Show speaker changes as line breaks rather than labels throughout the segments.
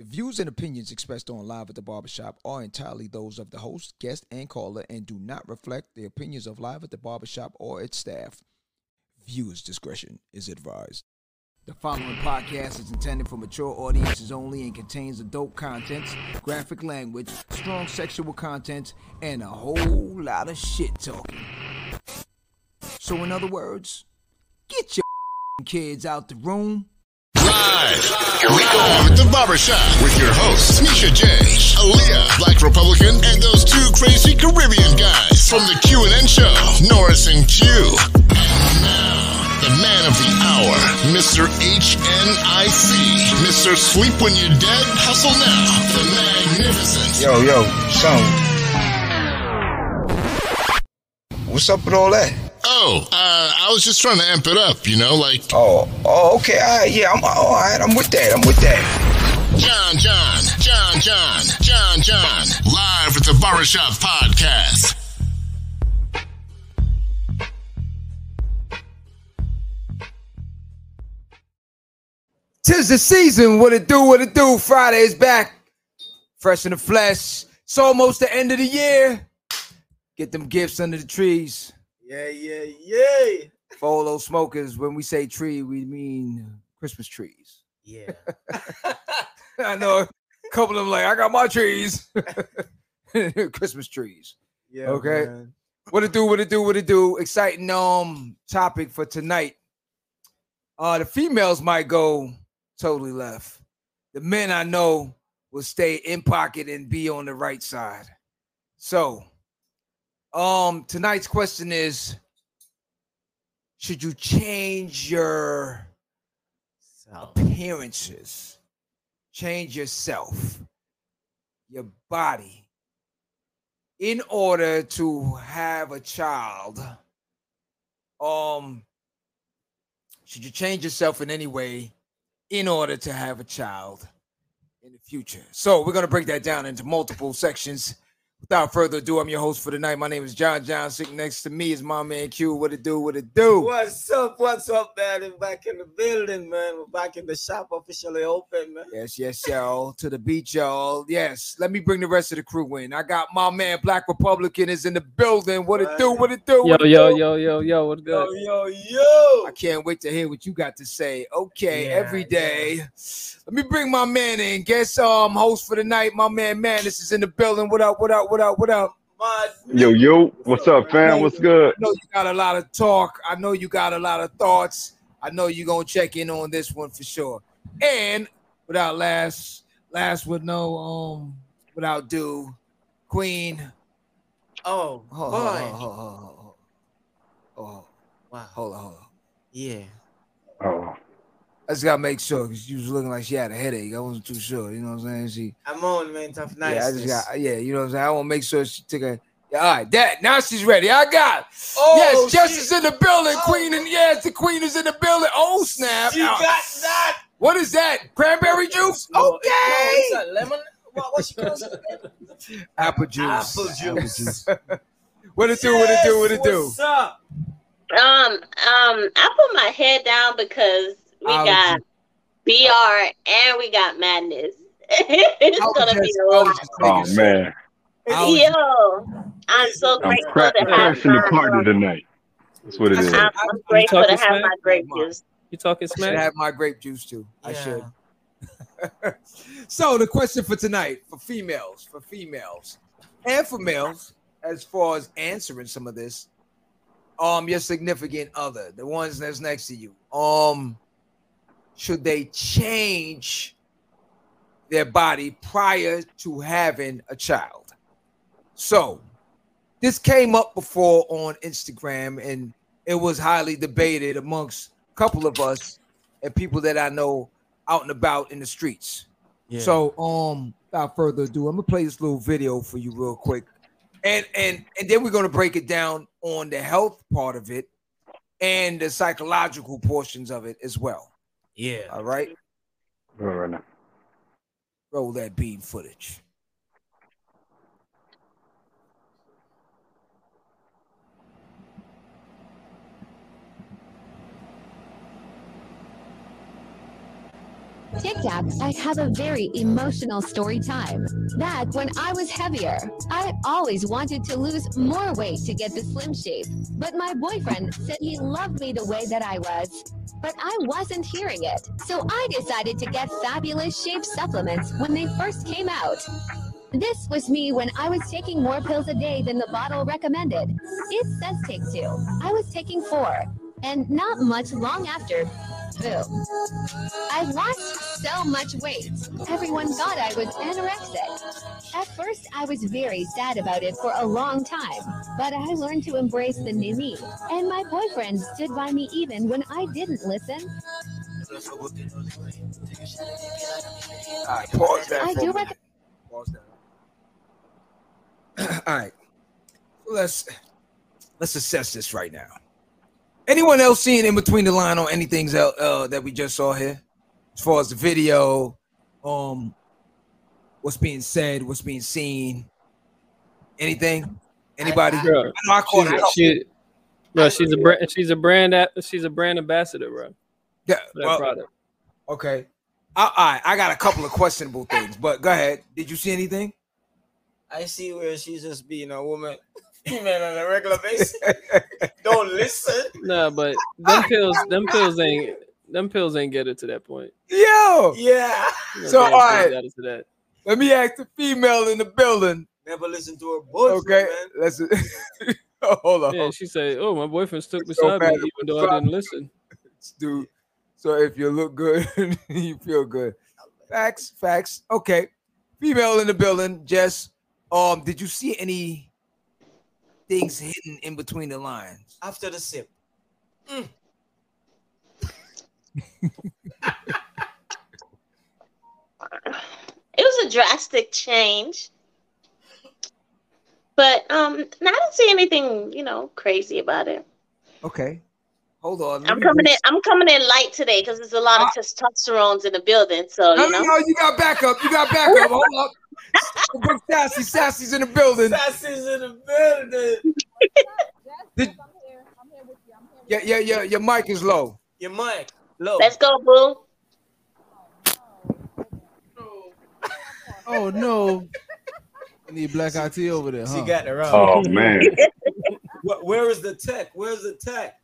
The views and opinions expressed on Live at the Barbershop are entirely those of the host, guest, and caller and do not reflect the opinions of Live at the Barbershop or its staff. Viewers' discretion is advised. The following podcast is intended for mature audiences only and contains adult content, graphic language, strong sexual content, and a whole lot of shit talking. So, in other words, get your kids out the room.
Live, here we go at the barbershop with your hosts, Misha J, Aaliyah, Black Republican, and those two crazy Caribbean guys from the Q&N show, Norris and Q. And now, the man of the hour, Mr. HNIC, Mr. Sleep When You're Dead, Hustle Now, the magnificent.
Yo, yo, son. What's up with all that?
Oh, uh, I was just trying to amp it up, you know, like
Oh, oh, okay, all right, yeah, I'm all right, I'm with that, I'm with that.
John, John, John, John, John, John, live at the Barbershop Podcast.
Tis the season. What it do? What it do? Friday is back. Fresh in the flesh. It's almost the end of the year. Get them gifts under the trees.
Yeah, yeah, yeah.
For all those smokers, when we say tree, we mean Christmas trees.
Yeah.
I know a couple of them like, I got my trees. Christmas trees.
yeah.
Okay.
man.
What it do? What it do? What it do? Exciting um topic for tonight. Uh the females might go totally left. The men I know will stay in pocket and be on the right side. So, um tonight's question is should you change your appearances, change yourself, your body, in order to have a child. Um, should you change yourself in any way in order to have a child in the future? So we're gonna break that down into multiple sections. Without further ado, I'm your host for the night. My name is John John. Sitting next to me is my man Q. What it do? What it do?
what's up? What's up, man? We're back in the building, man. We're back in the shop officially open, man.
Yes, yes, y'all. To the beach, y'all. Yes. Let me bring the rest of the crew in. I got my man Black Republican is in the building. What it do? What it do?
Yo,
What it
yo,
do?
yo, yo, yo, what's good?
Yo, yo, yo.
I can't wait to hear what you got to say. Okay,
Yeah,
every day. Let me bring my man in. Guess um host for the night, my man Madness is in the building. What up? What up? What up? What up?
My
Yo, yo, what's up, fam? What's good?
I know you got a lot of talk. I know you got a lot of thoughts. I know you're gonna check in on this one for sure. And without last last with no um without due, Queen.
Oh,
Hold,
boy.
hold, hold, hold, hold, hold. Oh,
Wow.
hold on, hold on.
Yeah.
Oh,
I just gotta make sure because she was looking like she had a headache. I wasn't too sure. You know what I'm saying? She
I'm on, man. Tough night.
yeah, I just got yeah, you know what I'm saying? I want to make sure she took a yeah, all right, that now she's ready. I got
Oh,
yes, Jess is in the building.
Oh.
Queen and yes, the queen is in the building. Oh snap!
She
Now,
got that.
what is that? Cranberry juice?
No, no,
Okay.
it's a lemon. What, what she calls it?
Apple juice.
Apple juice.
What it do? What it do? What it do?
What's up?
Um, um, I put my head down because we
I'll
got BR and we got madness. it's gonna be
just-
a
I was
lot.
oh man,
Yo, I'm so
I'm
grateful
cra-
to have
the
my,
party tonight. That's what it is.
I'm, I'm grateful to
talking
have my
smack?
grape juice.
You talking
I should have my grape juice too. I
Yeah.
should. so the question for tonight for females, for females, and for males, as far as answering some of this, um, your significant other, the ones that's next to you, um, should they change their body prior to having a child? So this came up before on Instagram, and it was highly debated amongst a couple of us and people that I know out and about in the streets. So, um, without further ado, I'm gonna play this little video for you real quick, and and and then we're gonna break it down on the health part of it and the psychological portions of it as well.
Yeah.
All right,
All right now.
roll that beam footage.
TikTok, I have a very emotional story time. Back when I was heavier, I always wanted to lose more weight to get the slim shape. But my boyfriend said he loved me the way that I was. But I wasn't hearing it. So I decided to get fabulous shape supplements when they first came out. This was me when I was taking more pills a day than the bottle recommended. It says take two. I was taking four. And not much long after, I lost so much weight. Everyone thought I was anorexic. At first, I was very sad about it for a long time, but I learned to embrace the new me. And my boyfriend stood by me even when I didn't listen.
All right, pause that.
I do rec-
Pause that. All right, let's let's assess this right now. Anyone else seeing in between the line on anything else uh, that we just saw here, as far as the video, um, what's being said, what's being seen, anything? Anybody? I,
Bro,
know I caught
she's,
a
she, bro, she's a brand, she's a brand, a- she's a brand ambassador, bro.
Yeah, well,
product.
okay. I, all right, I got a couple of questionable things, but go ahead. Did you see anything?
I see where she's just being a woman, female on a regular basis. Don't listen.
Nah, but them pills, them pills ain't, them pills ain't get it to that point.
Yo,
Yeah.
No
So,
damn
all
got it to that.
let me ask the female in the building.
Never listen to her bullshit,
Okay,
man.
let's oh, hold on,
Yeah, she said, "Oh, my boyfriend stuck
So
beside me,
bad.
even though I didn't listen."
dude. So if you look good, you feel good. Facts, facts. Okay, female in the building. Jess, um, did you see any things hidden in between the lines?
After the sip.
It was a drastic change. But um I didn't see anything, you know, crazy about it.
Okay, hold on.
I'm
me
coming in I'm coming in light today because there's a lot of uh, testosterones in the building. So
No,
you know.
no, you got backup. You got backup. Hold up. Big Sassy, Sassy's in the building.
Sassy's in the building.
Did- Yeah, yeah, yeah. Your mic is low.
Your mic. Low.
Let's go, boo.
Oh no. I need black IT over there,
She
huh?
got it wrong.
Oh man.
Wh- Where is the tech? Where's the tech?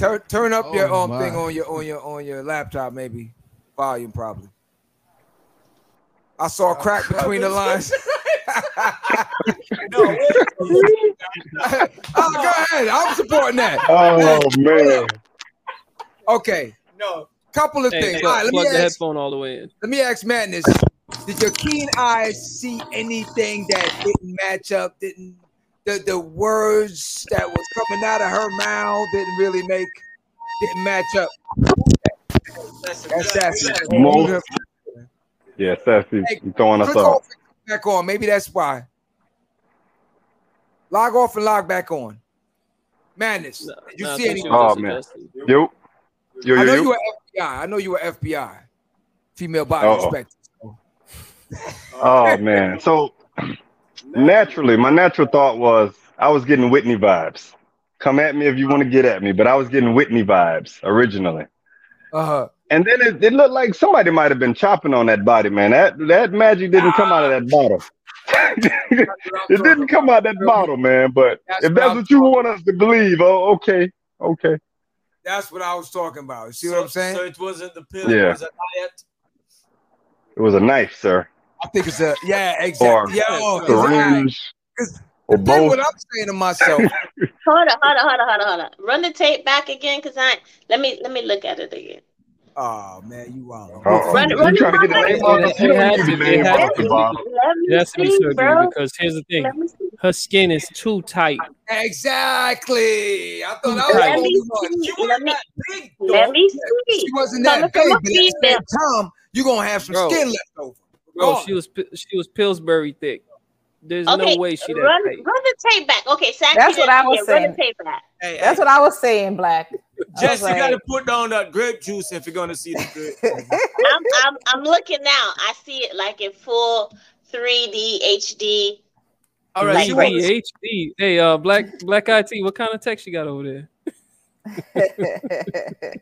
Turn turn up your
Oh,
um
my.
thing on your on your on your laptop, maybe volume probably. I saw a crack between the lines.
No, wait.
oh, go ahead. I'm supporting that.
Oh man.
Okay,
no.
couple of
Hey,
things.
plug,
All right, let me
plug the
ask.
headphone all the way in.
Let me ask Madness. Did your keen eyes see anything that didn't match up? Didn't the the words that was coming out of her mouth didn't really make didn't match up?
That's,
That's sassy.
Most. Yeah, sassy. You throwing us off.
off back on. Maybe that's why. Log off and log back on. Madness.
Nah,
Did you
nah, I
see
think
any?
Oh, man.
just suggesting.
Yo. Yo,
I know
yo,
you were FBI. I know you were FBI. Female body
Uh-oh.
inspector.
Oh man. So naturally, my natural thought was I was getting Whitney vibes. Come at me if you want to get at me, but I was getting Whitney vibes originally.
Uh-huh.
And then it, it looked like somebody might have been chopping on that body, man. That that magic didn't come out of that bottle. it didn't come out that bottle, man. But
That's
if that's
I'm
what you want us to believe, oh, okay, okay.
That's what I was talking about. You see
so,
what I'm saying?
So it wasn't the pill.
Yeah.
It was a diet.
It was a knife, sir,
I think it's a yeah, oh,
or
exactly. Yeah, oh, exactly.
syringe,
'Cause
or both.
what I'm saying to myself,
Hold on, hold on, hold on, hold on, hold on. Run the tape back again, cause I let me let me look at it again.
oh man, you are.
Uh-oh.
Run-
You
run
trying to
it
get the
back.
name off?
It
You don't
had
need
to-
the
it
name
had
off the
be.
bottle.
Let me
has to be
see,
surgery
bro.
because here's the thing:
Let me see.
her skin is too tight.
Exactly. I thought I was
Right.
the
Let me
one.
see.
She
Let
wasn't
me
that big,
let
though.
me
She wasn't that
from
big, but at the
female.
same time, you're gonna have some skin left over.
Bro,
Gone.
she was she was Pillsbury thick. There's
Okay,
no way she that
run
tight.
run the tape back. Okay, Sassy
That's what I
didn't
was
see it. Run the
saying.
tape back.
Hey,
That's
hey,
what I was saying, Black. I
Jess,
was
you gotta put down that grape juice if you're gonna see the grape.
I'm I'm I'm looking now. I see it like in full 3D HD.
All right, she
Like,
was,
HD. Hey, uh, black black IT. What kind of text you got over there?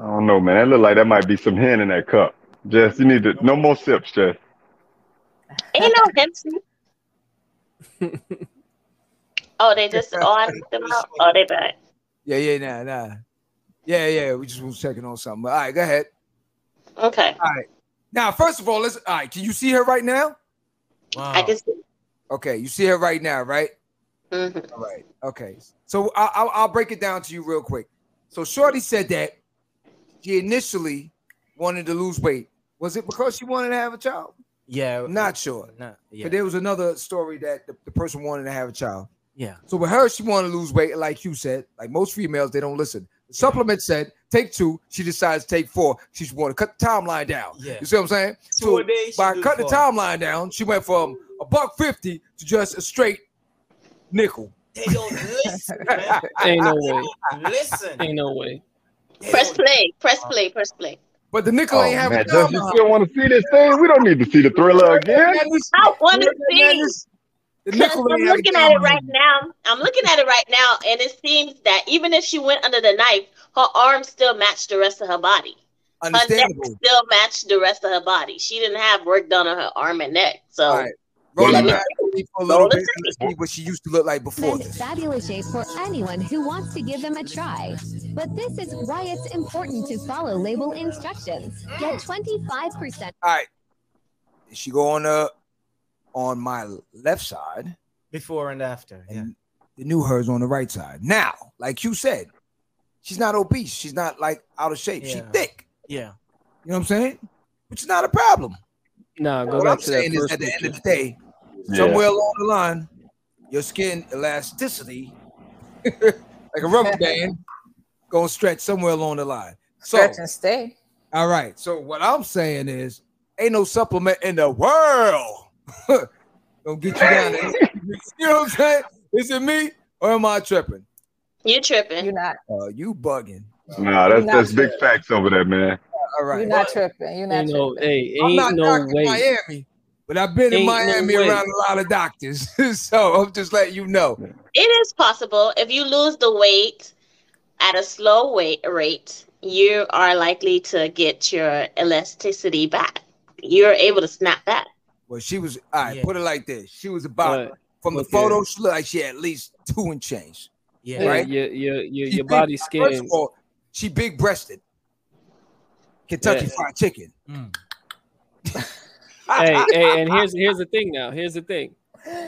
I don't know, man. That look like that might be some hen in that cup. Jess, you need to no more sips, Jess.
Ain't no Hempsy. oh, they just oh I took them out. Oh, they back.
Yeah, yeah, nah, nah. Yeah, yeah. We just was checking on something. All right, go ahead.
Okay.
All right. Now, first of all, let's. All right, can you see her right now?
I can see.
Okay, you see her right now, right?
Mhm.
All right. Okay. So I- I'll, I'll break it down to you real quick. So Shorty said that she initially wanted to lose weight. Was it because she wanted to have a child?
Yeah.
Not sure.
Nah, yeah.
But there was another story that the, the person wanted to have a child.
Yeah.
So with her, she wanted to lose weight, like you said. Like most females, they don't listen. The supplement said take two. She decides to take four. She just want to cut the timeline down.
Yeah.
You see what I'm saying?
Two
So
a day,
by
do
cutting the timeline down, she went from a buck fifty to just a straight nickel.
They don't listen, man.
Ain't no way.
Listen.
Ain't no way.
Press play. Press play. Press play.
But the nickel
Oh,
ain't having
man,
a
Jess, you still want to see this thing? We don't need to see the thriller again.
I want to
Yeah, man,
see.
this- The nickel
I'm looking at it right now. I'm looking at it right now, and it seems that even if she went under the knife, her arm still matched the rest of her body. Her neck still matched the rest of her body. She didn't have work done on her arm and neck. So
All right. Roll
Let
it back a little
Roll
bit
it
and let's see what she used to look like before this.
fabulous shape for anyone who wants to give them a try. But this is why it's important to follow label instructions. Get mm. 25%
All right. is She going up on my left side,
Before and after. Yeah.
the new her's on the right side. Now, like you said, she's not obese. She's not like out of shape. She
Yeah.
thick.
Yeah.
You know what I'm saying? Which is not a problem.
Nah, go
what
back
I'm
to
saying is, at the end of the day,
Yeah.
somewhere along the line, your skin elasticity, like a rubber band, gonna stretch somewhere along the line. So,
Stretch and stay.
all right. So what I'm saying is, ain't no supplement in the world gonna get you down there. You know what I'm saying? Is it me or am I tripping?
You're tripping.
You're not.
Uh, you bugging.
Nah, that's
You're not
that's big facts over there, man.
All right.
You're not tripping. You're not
Ain't no,
tripping.
hey,
I'm not
no way.
Miami, but I've been in
Ain't no
Miami
way.
around a lot of doctors, so I'm just letting you know.
It is possible if you lose the weight at a slow weight rate, you are likely to get your elasticity back. You're able to snap back.
Well, she was all right.
Yeah.
Put it like this: she was about
But
from the
Okay.
photo. She looked like she had at least two and change.
Yeah.
yeah,
Right?
your your your,
She
your
big-
body
First of all, she big breasted. Kentucky
Yeah.
Fried Chicken.
Mm.
hey, hey, and here's here's the thing now. Here's the thing.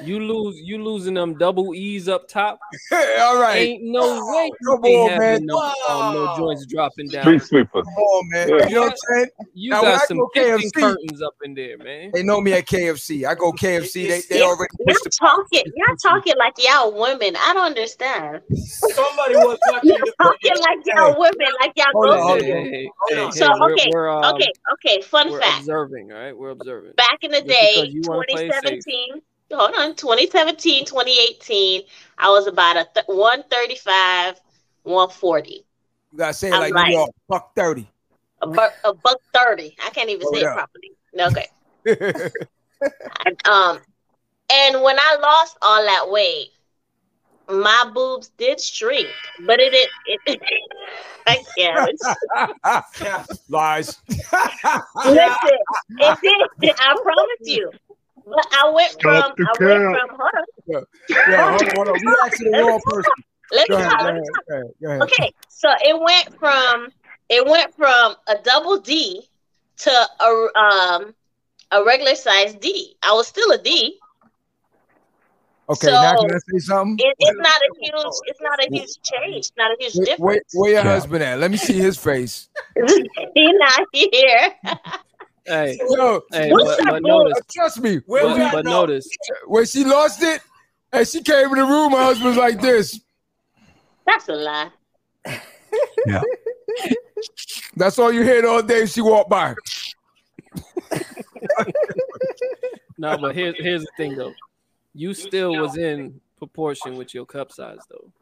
You lose you losing them double E's up top.
all right.
Ain't no way you
Come
ain't
on,
having
man.
no, um, no joints dropping down.
Street sweeper.
Come on, man.
Yeah.
You know what I'm saying?
You
Now,
got some
go KFC
curtains up in there, man.
They know me at KFC. I go KFC. They, they
Yeah,
already
Y'all
the
talking, y'all talking like y'all women. I don't understand.
Somebody was talking.
Y'all talking like y'all women, like y'all
Hold on,
go
Hey,
on.
hey, hey, hey.
So,
hey, we're-
okay,
we're, um,
okay, okay. Fun
we're
fact.
observing, all right? We're observing.
Back in the
Just
day,
because you wanna play it safe.
2017, hold on, 2017, 2018, I was about a th- 135, 140.
You gotta say it
I'm
like
right.
New York. Buck thirty.
A buck, a buck 30. I can't even
Hold
say it properly. Okay. Um, and when I lost all that weight, my boobs did shrink, but it it, it I can't.
Lies.
Listen, it did. I promise you. But I went
Stop
from I went from hold on.
yeah, hold on, hold on. We actually the wrong person.
Let
Go
me talk.
go
Let me talk.
go ahead, go ahead.
Okay, so it went from it went from a double D to a um a regular size D. I was still a D.
Okay,
So,
now can I say something?
It, it's not a huge. It's not a huge change. Not a huge difference.
where, where your husband at? Let me see his face.
He's not here.
Hey,
Yo,
hey,
What's
but, but notice,
trust me.
Where
When,
we
we-
at
but notice,
when she lost it, and she came in the room, my husband's like this.
That's a lie. Yeah.
That's all you hear all day. She walked by.
no, but here's here's the thing though. You still was in proportion with your cup size though.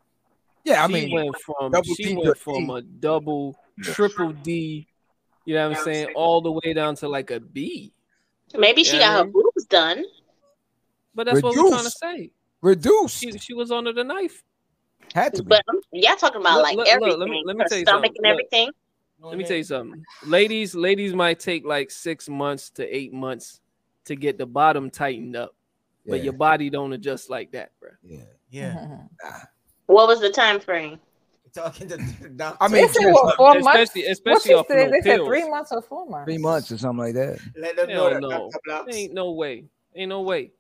Yeah, I
she
mean,
went from she went from a double, triple D, you know what I'm saying, all the way down to like a B.
Maybe she
Yeah,
got her boobs done.
But that's what we're trying to say.
reduced.
She she was under the knife.
Had to be.
But um, y'all talking about
Look,
like
look, look, let
everything,
me- let me
her
tell you
stomach
something.
and everything.
Let me tell you something. Ladies, ladies might take like six months to eight months to get the bottom tightened up, but your body don't adjust like that, bro.
Yeah.
Yeah.
What was the time frame?
Talking to doctor.
I mean,
They what, four?
Especially-
What
especially
she
off
said?
no
They said three months or four months.
three months or something like that.
Let them
Hell
that
no. Ain't no way. Ain't no way.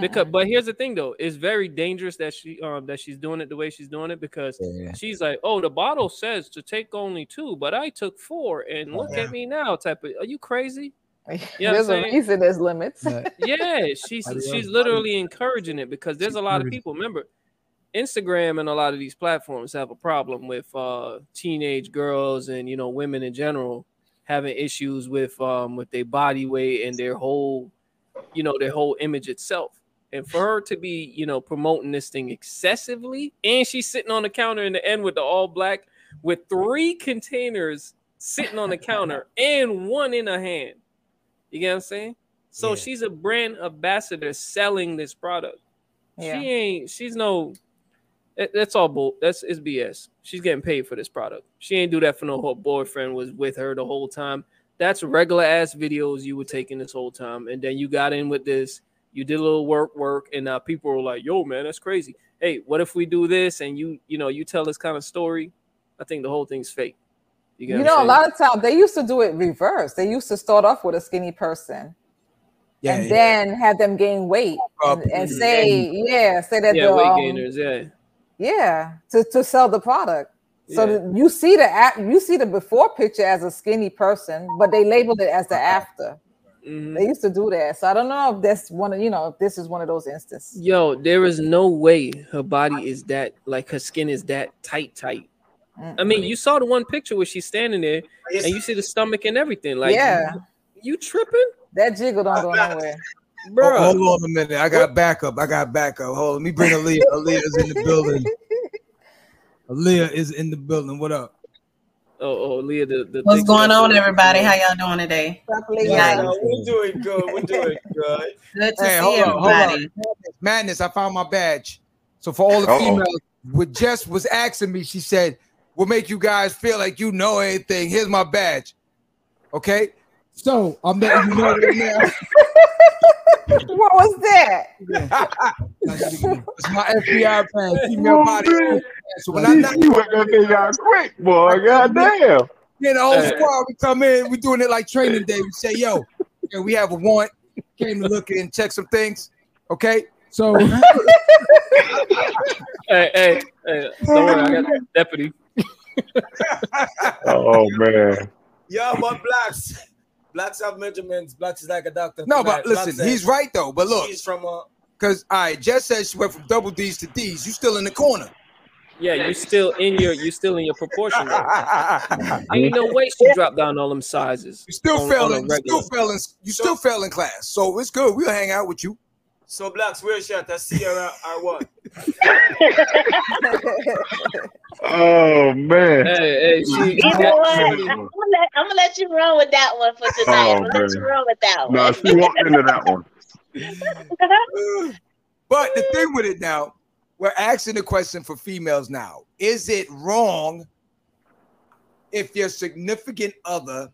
Because but here's the thing though, it's very dangerous that she um that she's doing it the way she's doing it because
Yeah.
she's like, Oh, the bottle says to take only two, but I took four and look
Yeah.
at me now type of are you crazy? You know
There's a reason there's limits.
Yeah, she's she's literally encouraging it because there's a lot of people. Remember, Instagram and a lot of these platforms have a problem with uh teenage girls and you know women in general having issues with um with their body weight and their whole you know their whole image itself. And for her to be, you know, promoting this thing excessively, and she's sitting on the counter in the end with the all black with three containers sitting on the counter and one in her hand. You get what I'm saying? So
Yeah.
she's a brand ambassador selling this product.
Yeah.
She ain't. She's no. That- That's all bull. That's it's BS. She's getting paid for this product. She ain't do that for no her boyfriend was with her the whole time. That's regular ass videos you were taking this whole time, and then you got in with this. You did a little work, work, and now people are like, "Yo, man, that's crazy." Hey, what if we do this and you, you know, you tell this kind of story? I think the whole thing's fake. get
You
what
know, a lot of times they used to do it reverse. They used to start off with a skinny person
Yeah,
and
yeah.
then have them gain weight
Up
and, and
and-
say, yeah, say that
yeah,
they're,
weight
um,
gainers. Yeah,
yeah, to, to sell the product. So
Yeah.
that you see the act, you see the before picture as a skinny person, but they labeled it as the after.
Mhm.
They used to do that. So I don't know if that's one of you know if this is one of those instances.
Yo, there is no way her body is that like her skin is that tight, tight. I mean, you saw the one picture where she's standing there and you see the stomach and everything. Like,
yeah,
you tripping,
that jiggle don't go nowhere.
Bro?
Hold, hold on a minute. I got backup. I got backup. Hold on. Let me bring Aaliyah. Aaliyah's in the building. Aaliyah is in the building. What up?
Oh, oh, Leah, the, the
What's going
stuff.
on, everybody? How y'all doing today? Yeah.
laying
Yeah,
down.
we're doing good. We're doing good.
Good to
Hey,
see
hold on, hold on.
everybody.
Madness, I found my badge. So for all the
Uh-oh.
females, what Jess was asking me, she said, "Will make you guys feel like you know anything." Here's my badge. Okay, so I'm letting you know right now.
What was that?
It's my FBI badge, female body. So when I knock
You went that thing out quick, boy. Goddamn.
in the whole
Hey.
squad, we come in, we doing it like training day. We say, "Yo, okay, we have a warrant. Came to look and check some things." Okay, so
Hey, hey, hey, don't worry, I got deputy.
Oh man.
Yeah, but blacks, blacks have measurements. Blacks is like a doctor.
no,
tonight.
but listen,
Blacks
he's right though. But look,
He's from uh,
because all right, Jess said she went from double D's to D's. You still in the corner.
Yeah, you still in your, you still in your proportion. though. Ain't no way she dropped down all them sizes.
You still
on- on
failing. You
regular.
still failing. You still failing class. So it's good. We'll hang out with you.
So blacks. Where's she at? I see her at- or what?
Oh man.
Hey, hey, she,
You know what? I'm gonna, let, I'm gonna let you run with that one for tonight.
Oh,
I'm gonna let you run with that one.
No, she walked into that one.
But the thing with it now, we're asking the question for females now. Is it wrong if your significant other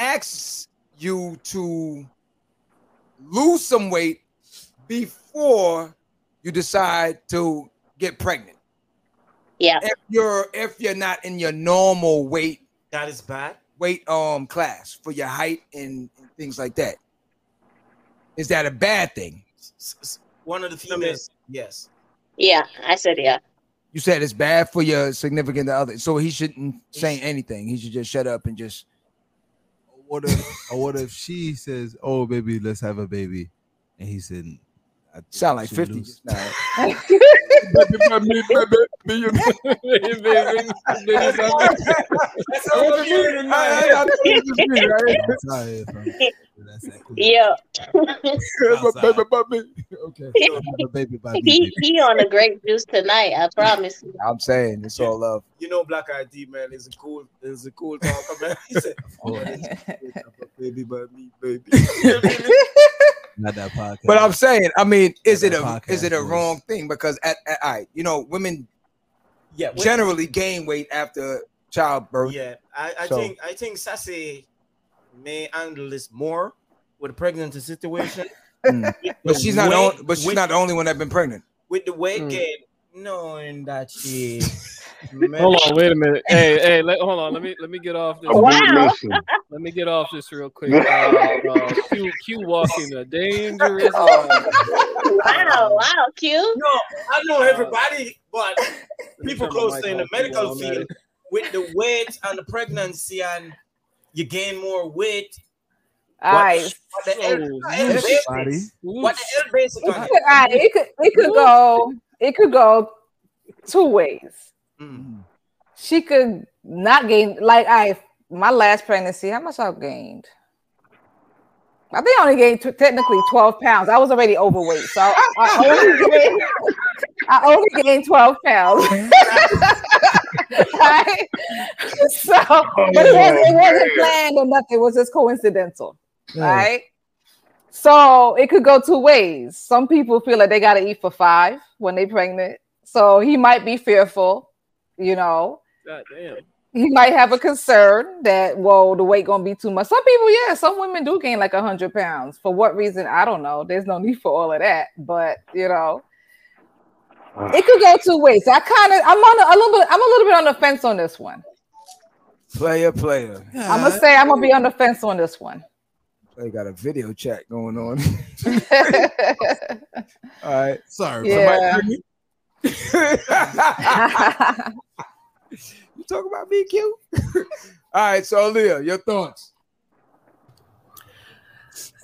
asks you to lose some weight before you decide to get pregnant?
yeah.
If you're if you're not in your normal weight
That is bad.
weight um class for your height and, and things like that. Is that a bad thing?
S- s- One of the females. Yes.
Yeah, I said yeah.
You said it's bad for your significant other, so he shouldn't say anything. He should just shut up and just.
What if, or what if she says, "Oh, baby, let's have a baby," and he said, I
Sound like
should
fifty just now.
That's all I'm hearing in my head.
That's how it is, bro. That's that cool.
Yeah.
okay.
Baby by
he he on the grape juice tonight. I promise.
I'm saying it's all love.
You know, Black ID man is a cool, is a cool talker, man. He said, "Oh, baby, by me, baby."
Not that podcast.
But I'm saying, I mean, is it a is it a wrong thing? Because at all right, you know, women
yeah, when-
generally gain weight after childbirth.
Yeah, I, I
So-
think I think Sassy may handle this more with the pregnancy situation.
Mm. But she's not. the
Weight-
only, but she's
weight-
not the only one that been pregnant.
with the weight
Mm.
gain, knowing that she.
Hold on, wait a minute. Hey, hey, let, hold on. Let me let me get off this.
Wow.
Let me get off this real quick. Uh, uh, Q, Q walking a dangerous.
Wow, wow, Q.
No, I know everybody, but people close to in the medical field with the weight and the pregnancy and you gain more weight.
All right.
What the
Oh,
what the hell
everybody.
basics? What the hell basic on
All
it?
right, it could it could go it could go two ways.
Mm.
She could not gain like I my last pregnancy. How much I gained? I think I only gained t- technically twelve pounds. I was already overweight, so I, I only gained I only gained twelve pounds. right? So, oh, but it wasn't, it wasn't planned or nothing. It was just coincidental, right? So it could go two ways. Some people feel like they got to eat for five when they're pregnant. So he might be fearful, you know.
God damn.
He might have a concern that, whoa, the weight gonna be too much. Some people, yeah, some women do gain like a hundred pounds. For what reason? I don't know. There's no need for all of that, but you know, ah. it could go two ways. I kind of, I'm on a, a little bit, I'm a little bit on the fence on this one.
Player, player.
I'm gonna say I'm gonna be on the fence on this one.
They got a video chat going on. All right.
Sorry,
Yeah.
Somebody you talk about me, Q? All right, so Leah, your thoughts.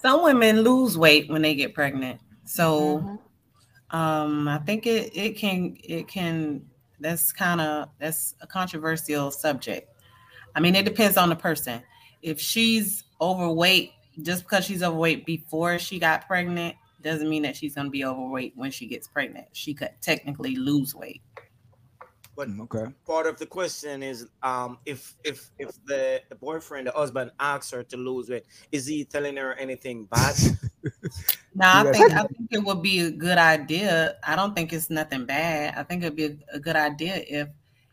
Some women lose weight when they get pregnant. So
Mm-hmm.
um I think it it can it can that's kind of that's a controversial subject. I mean, it depends on the person. If she's overweight, just because she's overweight before she got pregnant, doesn't mean that she's going to be overweight when she gets pregnant. She could technically lose weight.
But
okay.
part of the question is um if if if the, the boyfriend, the husband asks her to lose weight, is he telling her anything bad?
no, I think I think it would be a good idea. I don't think it's nothing bad. I think it'd be a, a good idea if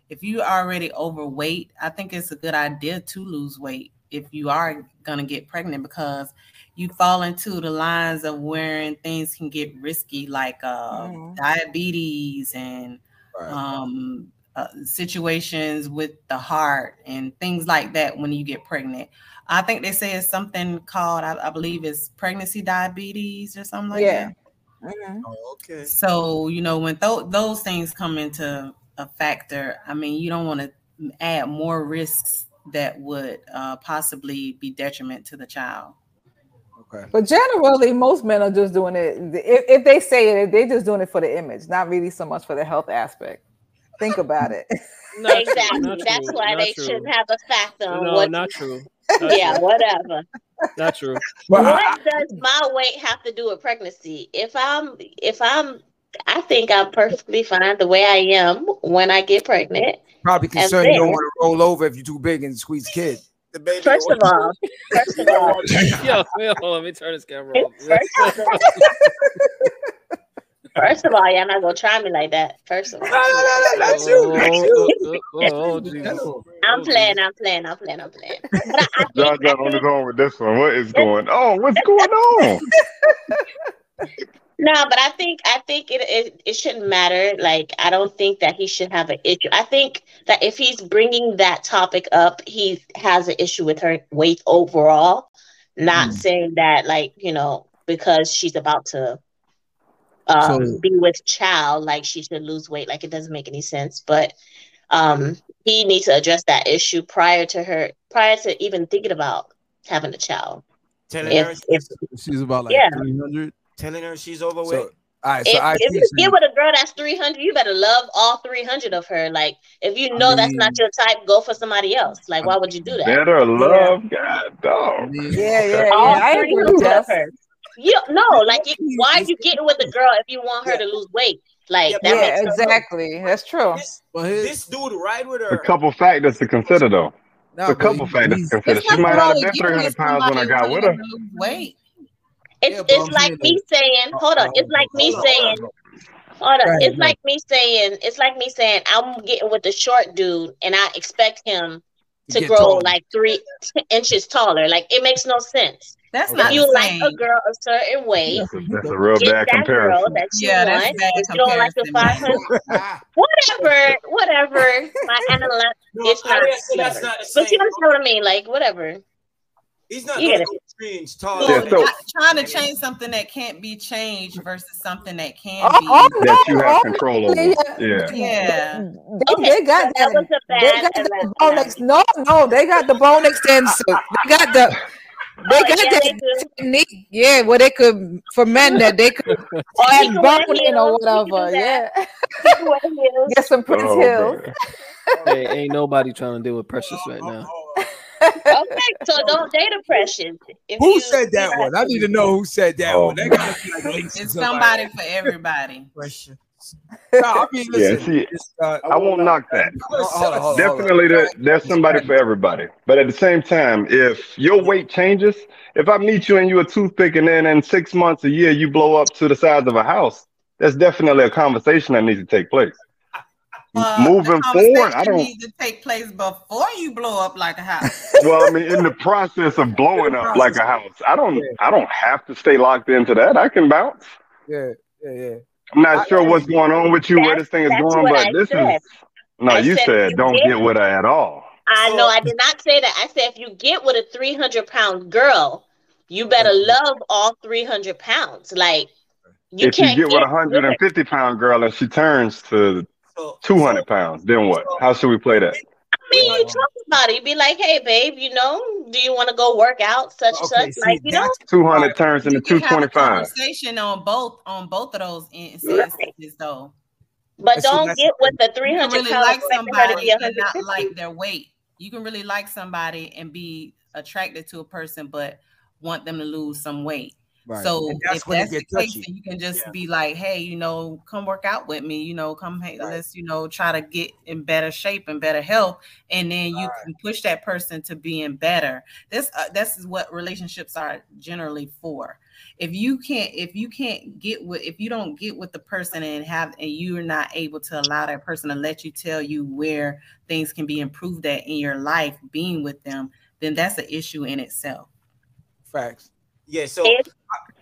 if you already overweight. I think it's a good idea to lose weight if you are gonna get pregnant because you fall into the lines of wherein things can get risky, like uh, diabetes and um, uh, situations with the heart and things like that when you get pregnant. I think they say it's something called, I, I believe it's pregnancy diabetes or something like
Yeah.
that.
Oh, okay.
So, you know, when th- those things come into a factor, I mean, you don't want to add more risks that would uh, possibly be detriment to the child.
Okay.
But generally, most men are just doing it. If, if they say it, they're just doing it for the image, not really so much for the health aspect. Think about it.
Not
exactly.
not
That's why
not
they
true.
shouldn't have a factor on
No,
what.
not true. Not
yeah,
true.
whatever.
Not true.
what does my weight have to do with pregnancy? If I'm, if I'm, I think I'm perfectly fine the way I am when I get pregnant.
Probably
And
concerned you don't want to roll over if you're too big and squeeze kid.
First of all, first of all,
Yo, yo, hold on, let me turn this camera off.
First of all, first of all, y'all not gonna try me like that. First of all,
That's you, that's you. Oh, oh, oh, oh Jesus.
I'm playing, I'm playing, I'm playing, I'm playing. But I, I
John John on his own with this one. What is going on? What's going on?
No, but I think I think it, it it shouldn't matter. Like I don't think that he should have an issue. I think that if he's bringing that topic up, he has an issue with her weight overall. Not saying that like you know because she's about to um,
So-
be with child, like she should lose weight. Like it doesn't make any sense. But um, he needs to address that issue prior to her prior to even thinking about having a child.
Telling
If-
her
if-
She's about like
Yeah.
300.
Telling her she's overweight.
So, all right, so
if,
I
if you get with a girl that's 300, you better love all 300 of her. Like, if you know that's not your type, go for somebody else. Like, why would you do that?
Better love, God, dog.
Yeah, yeah,
all
yeah. I agree,
300
Jess.
her. You, no, like, you, why are you getting with a girl if you want her to lose weight? Like, that
Yeah,
makes no sense.
exactly. That's true.
This dude ride with her.
A couple factors to consider, though. No, a couple factors to consider. She might not have been 300 pounds when I got with her.
Wait.
It's, it's like me saying, uh, hold on, it's like me saying, Hold
Go
up.
ahead,
It's
go
like me saying, it's like me saying, I'm getting with the short dude and I expect him to grow
taller.
like three inches taller. Like it makes no sense.
That's
If
not
you like a girl a certain way,
That's a real
get
bad
that girl that you
Yeah, that's
want. If you don't like the
comparison,
500, whatever, whatever. My analyze,
No,
it's not.
didn't say that's
whatever.
not the
But you understand what I mean? Like whatever.
He's not
You
gonna
get
go
it.
three inch
So,
taller.
Yeah, so-
trying to change something that can't be changed versus something that can
Oh,
be.
oh,
That you have
oh,
control over.
yeah.
Yeah.
Yeah.
They,
Okay,
they got
that
that. They got the
ana-
bone
analogy.
No, no, they got the bone extensor. They got the. Oh, they
Oh,
got
yeah,
that
they
technique, yeah, where they could for men that they could
Or he
add
can
bone in or
heels. He
whatever.
that.
Yeah,
He can wear heels.
get some Prince
Oh,
Hills.
man.
Hey, ain't nobody trying to deal with Precious right now.
Okay, so don't date a precious. If
Who
you,
said that one? I need to know who said that
Oh,
one. That gotta be like
It's
somebody.
somebody for everybody.
No, I mean,
Yeah, see,
uh,
I won't knock that.
hold on, hold on, hold on.
Definitely, there, there's somebody for everybody. But at the same time, if your weight changes, if I meet you and you're a toothpick, and then in six months, a year, you blow up to the size of a house, that's definitely a conversation that needs to take place.
Uh,
Moving
the
forward, I
conversation
don't.
needs to take place before you blow up like a house.
Well, I mean, in the process of blowing up like a house, I don't. I don't have to stay locked into that. I can bounce.
Yeah, yeah, yeah.
I'm not sure what's going on with you, where this thing is going, but
I
this
said.
is. No,
I
you
said
said
you
don't
did.
get with her at all.
I know I did not say that. I said if you get with a 300 pound girl, you better love all 300 pounds. Like you
if you
can't
get with a 150 pound girl and she turns to
So,
200 pounds, then what? How should we play that?
I mean, you talk about it. You be like, "Hey, babe, you know, do you want to go work out? Such and
Okay,
such."
see,
Like, you know,
that's
200 turns into
You can have a
225.
conversation on both on both of those instances, though.
but
That's-
don't get with the 300
really like
expecting her to
somebody
be
and not like their weight. You can really like somebody and be attracted to a person, but want them to lose some weight.
Right.
So
And that's
if
when
that's the
get
case,
touchy.
then you can just
Yeah.
be like, "Hey, you know, come work out with me. You know, come, hey,
Right.
let's, you know, try to get in better shape and better health, and then you
Right.
can push that person to being better. This, uh, this is what relationships are generally for. If you can't, if you can't get with, if you don't get with the person and have, and you're not able to allow that person to let you tell you where things can be improved at in your life, being with them, then that's an issue in itself.
Facts.
Yeah, so
It-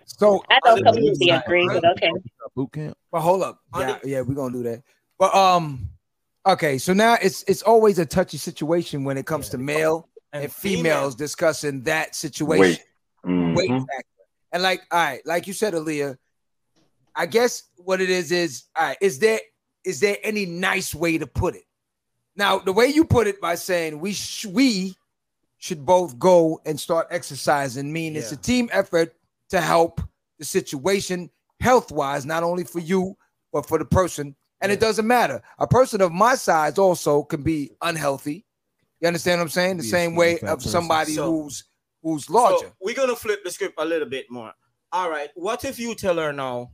So,
I don't
Other
completely agree, but okay.
Boot camp.
but hold up. Yeah, yeah, we're gonna do that. But um, okay. So now it's it's always a touchy situation when it comes to male and, females discussing that situation.
Wait.
weight
Mhm.
factor. And like, all right, like you said, Aaliyah, I guess what it is is, all right, is there is there any nice way to put it? Now, the way you put it by saying we sh- we should both go and start exercising, mean it's a team effort to help the situation health wise, not only for you but for the person. And it doesn't matter. A person of my size also can be unhealthy. You understand what I'm saying? The same way of somebody
So-
who's who's larger.
So we're gonna flip the script a little bit more. All right. What if you tell her now,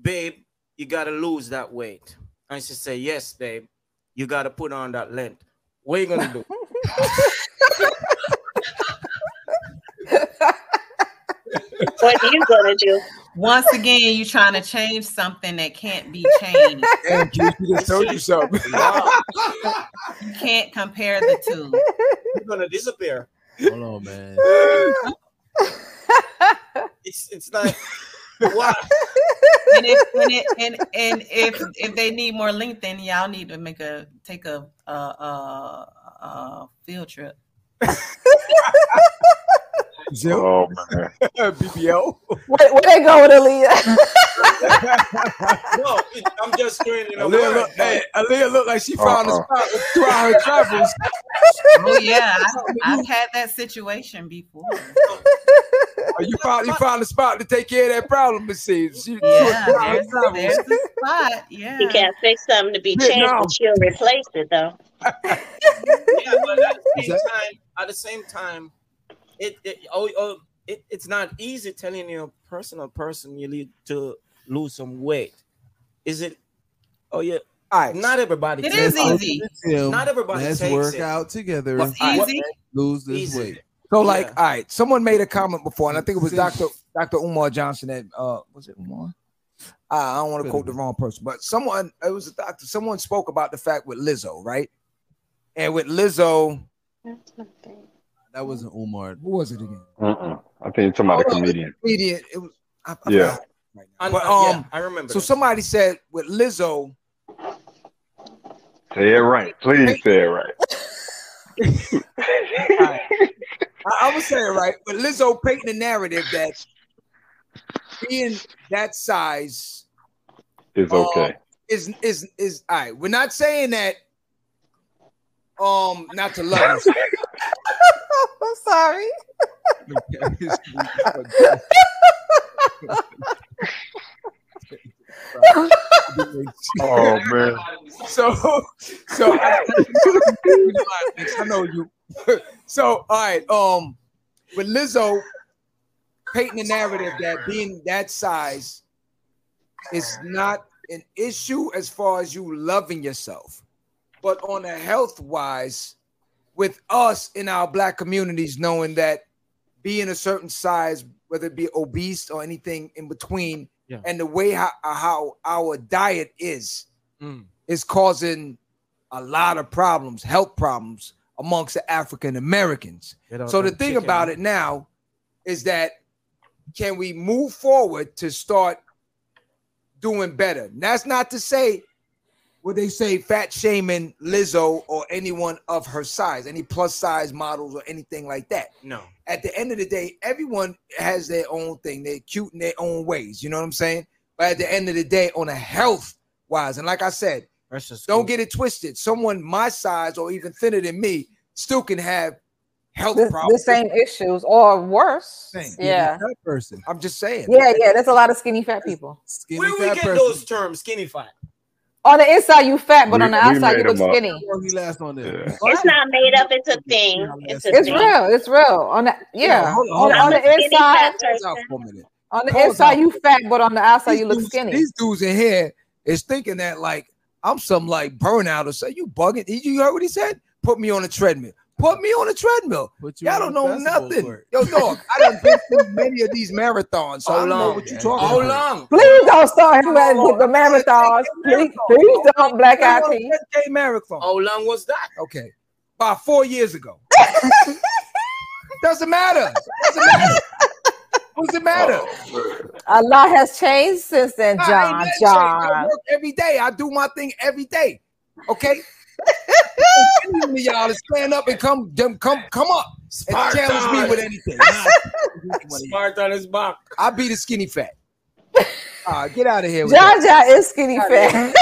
babe, you gotta lose that weight? And she say, Yes, babe, you gotta put on that length. What are you gonna do?
What are you gonna do?
Once again, you're trying to change something that can't be changed.
Damn, Q, she just told you something.
You can't compare the two.
You're gonna disappear.
Hold on, man.
It's it's like what?
And if and, it, and and if if they need more length, then y'all need to make a take a a, a, a field trip.
Zip,
Oh man.
BBL.
Where, where they go with Aaliyah?
No, I'm just doing you know.
Aaliyah look, hey, Aaliyah look like she found a
Uh-uh.
spot throughout her travels.
Oh yeah, I, I've had that situation before.
You found you found a spot to take care of that problem. It seems. She,
Yeah,
throughout
there's, there's a spot. Yeah.
You can't fix something to be changed,
Vietnam.
but she'll replace it though.
Yeah, but at the same time, at the same time, it, it oh, oh it, it's not easy telling your personal person you need to lose some weight. Is it? Oh yeah,
All right.
not everybody.
It
takes
is easy.
Not everybody
Let's
takes
work
it.
out together.
But I-
Easy.
Lose this
Easy.
weight.
So like,
Yeah.
all right, someone made a comment before, and I think it was Dr. Dr. Umar Johnson that uh was it Umar? I don't want to quote the wrong person, but someone it was a doctor. Someone spoke about the fact with Lizzo, right? And with Lizzo,
That wasn't Umar.
who was it again?
Mm-mm. I think you're talking about a
Oh, no,
comedian.
Comedian. It was. I, I
Yeah.
right But
uh, yeah,
um,
I remember.
so
that.
somebody said with Lizzo,
Say it right. Please say it right.
I, I would say it right, but Lizzo painting the narrative that being that size
It's
uh,
okay.
is is is all right. We're not saying that um not to love.
I'm sorry.
Oh man.
so so I, I know you. So all right, um, with Lizzo painting the narrative that being that size is not an issue as far as you loving yourself, but on a health wise, with us in our black communities, knowing that being a certain size, whether it be obese or anything in between,
Yeah.
and the way how, how our diet is,
Mm.
is causing a lot of problems, health problems amongst the African Americans. So the thing
chicken.
about it now is that can we move forward to start doing better? That's not to say what they say fat shaming Lizzo or anyone of her size, any plus size models or anything like that.
No.
At the end of the day, everyone has their own thing. They're cute in their own ways. You know what I'm saying? But at the end of the day, on a health wise, and like I said, don't
school.
get it twisted. Someone my size or even thinner than me still can have health
The, the same issues or worse.
Same.
Yeah.
That person.
I'm just saying.
Yeah, yeah. There's a lot of skinny fat people.
Skinny
Where we get
person.
those terms, skinny fat?
On the inside you fat, but
We-
on the outside you look skinny.
Well, he last on there.
Yeah.
It's not made up. It's a thing. It's a
It's
thing.
real. It's real. On the yeah.
hold on,
on,
hold
on
on.
the
I'm a skinny
inside,
on for a minute.
on the
Hold
inside
on.
you fat, but on the outside
These
you look
dudes-
skinny.
These dudes in here is thinking that like I'm some like burnout or something. You bugging? Did You heard what he said? Put me on a treadmill. Put me on a treadmill.
Put you
Y'all don't know nothing.
court.
Yo, dog, I done been through many of these marathons, so I
How
don't know
long?
what you talking
How
about.
long?
Please don't start him at with the marathons. Please, please don't black eyed
I
peas.
10K marathon.
How long was that?
Okay. About four years ago. Doesn't matter. Doesn't matter. What's the matter?
A lot has changed since then, John.
ain't nothing changed. I
John.
work every day. I do my thing every day. Okay. Any of y'all to stand up and come, them come, come up and challenge me with anything. Nah.
Spartan is back.
I be the skinny fat. Ah, get out of here. With
John
that.
Is skinny fat.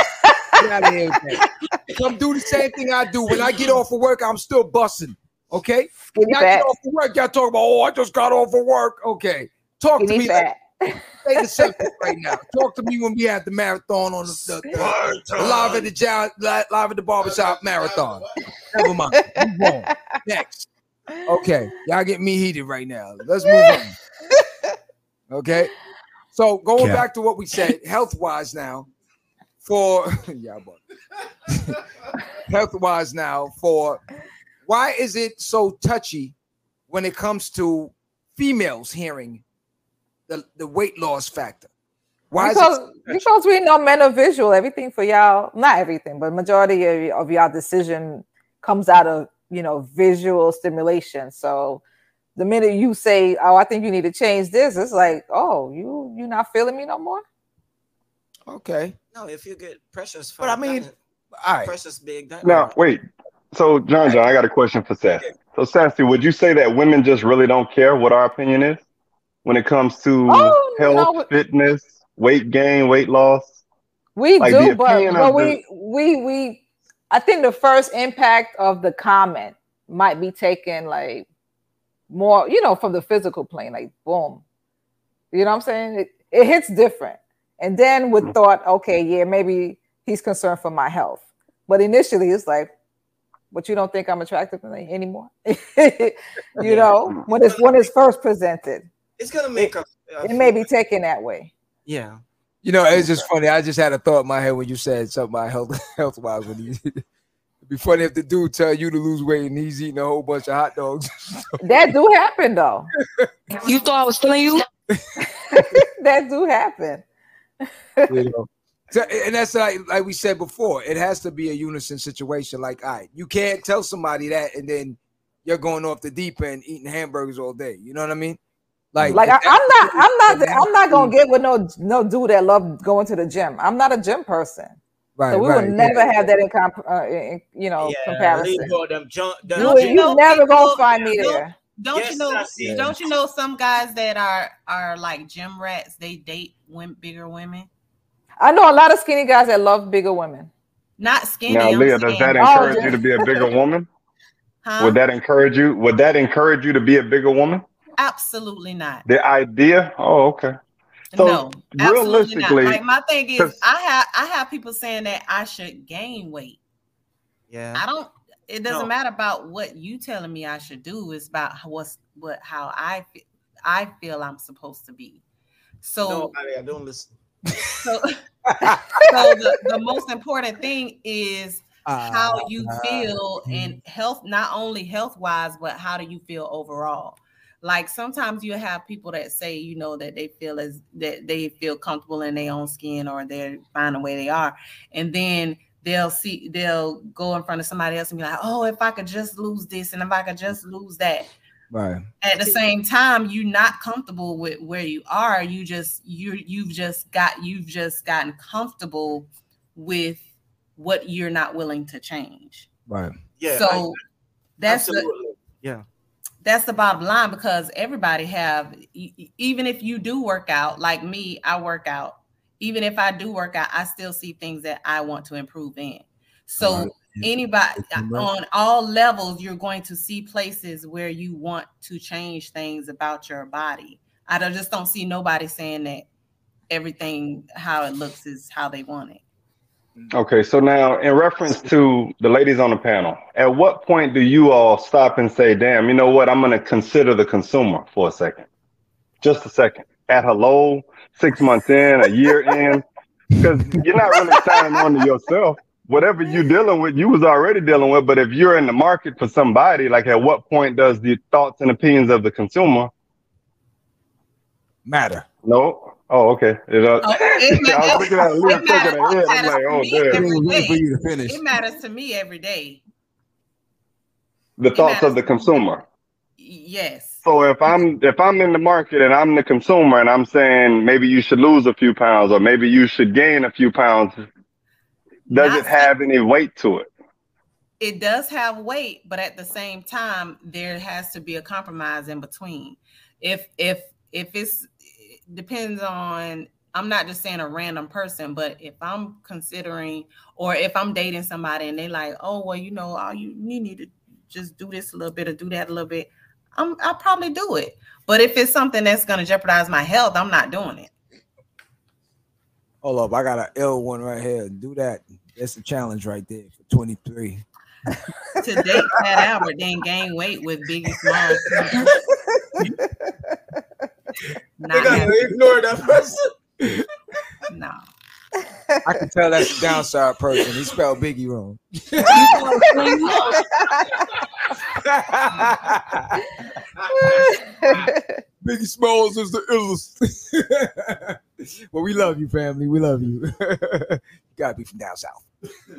Get out of here with that. Come do the same thing I do. When I get off of work, I'm still busting. Okay.
Skinny
When I get off of work, y'all talk about, oh, I just got off of work. Okay. Talk to
Skinny
me. Like,
fat.
Take a second right now. Talk to me when we have the marathon on the, the, the- the live at the John, live at the barbershop marathon. Never mind. Move on. Next. Okay. Y'all get me heated right now. Let's move on. Okay. So going
Cap.
back to what we said, health wise now, for yeah, but health wise now, for why is it so touchy when it comes to females hearing the, the weight loss factor? Why is
because,
it
because we know men are visual. Everything for y'all, not everything, but majority of, of y'all decision comes out of you know visual stimulation. So the minute you say, "Oh, I think you need to change this," it's like, "Oh, you you not feeling me no more."
okay?
No, if you get precious
But I mean,
that-
All right.
precious big. That
Now, wait. So, John, John, I got a question for Sassy. So, Sassy, would you say that women just really don't care what our opinion is when it comes to
Oh,
health,
no.
fitness, weight gain, weight loss?
We
Like,
do, but, but we we we I think the first impact of the comment might be taken like more, you know, from the physical plane, like boom. You know what I'm saying? It, it hits different. And then with mm. thought, okay, yeah, maybe he's concerned for my health. But initially it's like, but you don't think I'm attractive anymore? you know, mm. when it's when it's first presented.
It's gonna make us. uh,
It may be taken that way.
Yeah.
You know, it's just funny. I just had a thought in my head when you said something about health health wise. When you it'd be funny if the dude tell you to lose weight and he's eating a whole bunch of hot dogs.
That do happen though.
You thought I was feeling you?
that do happen.
you know. So, and that's like like we said before, it has to be a unison situation. Like, all right, you can't tell somebody that and then you're going off the deep end eating hamburgers all day. You know what I mean?
Like, like I, am not, I'm not, I'm not gonna get with no no dude that love going to the gym. I'm not a gym person. Right, so we right, will never yeah. have that in, comp, uh, in you know yeah, comparison. Them junk, them you, you, you never gonna find me there.
Don't yes, you know? Don't you know some guys that are are like gym rats? They date women, bigger women.
I know a lot of skinny guys that love bigger women.
Not skinny.
Now, I'm Leah, saying. does that encourage oh, you to be a bigger woman? Huh? Would that encourage you? Would that encourage you to be a bigger woman?
Absolutely not.
The idea? Oh, okay. So no, realistically,
not. like my thing is, I have I have people saying that I should gain weight.
Yeah,
I don't. It doesn't no. matter about what you telling me I should do. It's about what's what how I feel. I feel I'm supposed to be. So
no, I don't listen.
So, so the, the most important thing is uh, how you feel uh, and health, not only health wise, but how do you feel overall? Like sometimes you have people that say, you know, that they feel as that they feel comfortable in their own skin or they're fine the way they are. And then they'll see they'll go in front of somebody else and be like, oh, if I could just lose this and if I could just lose that.
Right.
At the same time, you're not comfortable with where you are. You just you you've just got you've just gotten comfortable with what you're not willing to change.
Right.
Yeah. So I, that's absolutely. the
yeah.
That's the bottom line because everybody have even if you do work out like me, I work out. Even if I do work out, I still see things that I want to improve in. So right. anybody uh, on all levels, you're going to see places where you want to change things about your body. I don't, just don't see nobody saying that everything how it looks is how they want it.
Okay, so now in reference to the ladies on the panel, at what point do you all stop and say, damn, you know what? I'm going to consider the consumer for a second. Just a second. At hello, six months in, a year in, because you're not really signing on to yourself. Whatever you're dealing with, you was already dealing with. But if you're in the market for somebody, like at what point does the thoughts and opinions of the consumer
matter?
No. Oh, okay. It, uh, oh, it I was looking at Leah
shaking her head. I'm like, oh, damn. For you to finish. It matters to me every day.
The it thoughts of the consumer.
Yes.
So if I'm if I'm in the market and I'm the consumer and I'm saying maybe you should lose a few pounds or maybe you should gain a few pounds, does Not it have any weight to it?
It does have weight, but at the same time, there has to be a compromise in between. If if if it's depends on I'm not just saying a random person, but if I'm considering or if I'm dating somebody and they like, oh well, you know, all you, you need to just do this a little bit or do that a little bit, I'm I'll probably do it. But if it's something that's gonna jeopardize my health, I'm not doing it.
Hold up, I got an L one right here. Do that. That's a challenge right there for 23.
to date Fat Albert, then gain weight with Biggie Smalls.
Not gotta ignore that person.
no.
I can tell that's a downside person. He spelled Biggie wrong. Biggie Smalls is the illest. well, we love you, family. We love you. you gotta be from down south.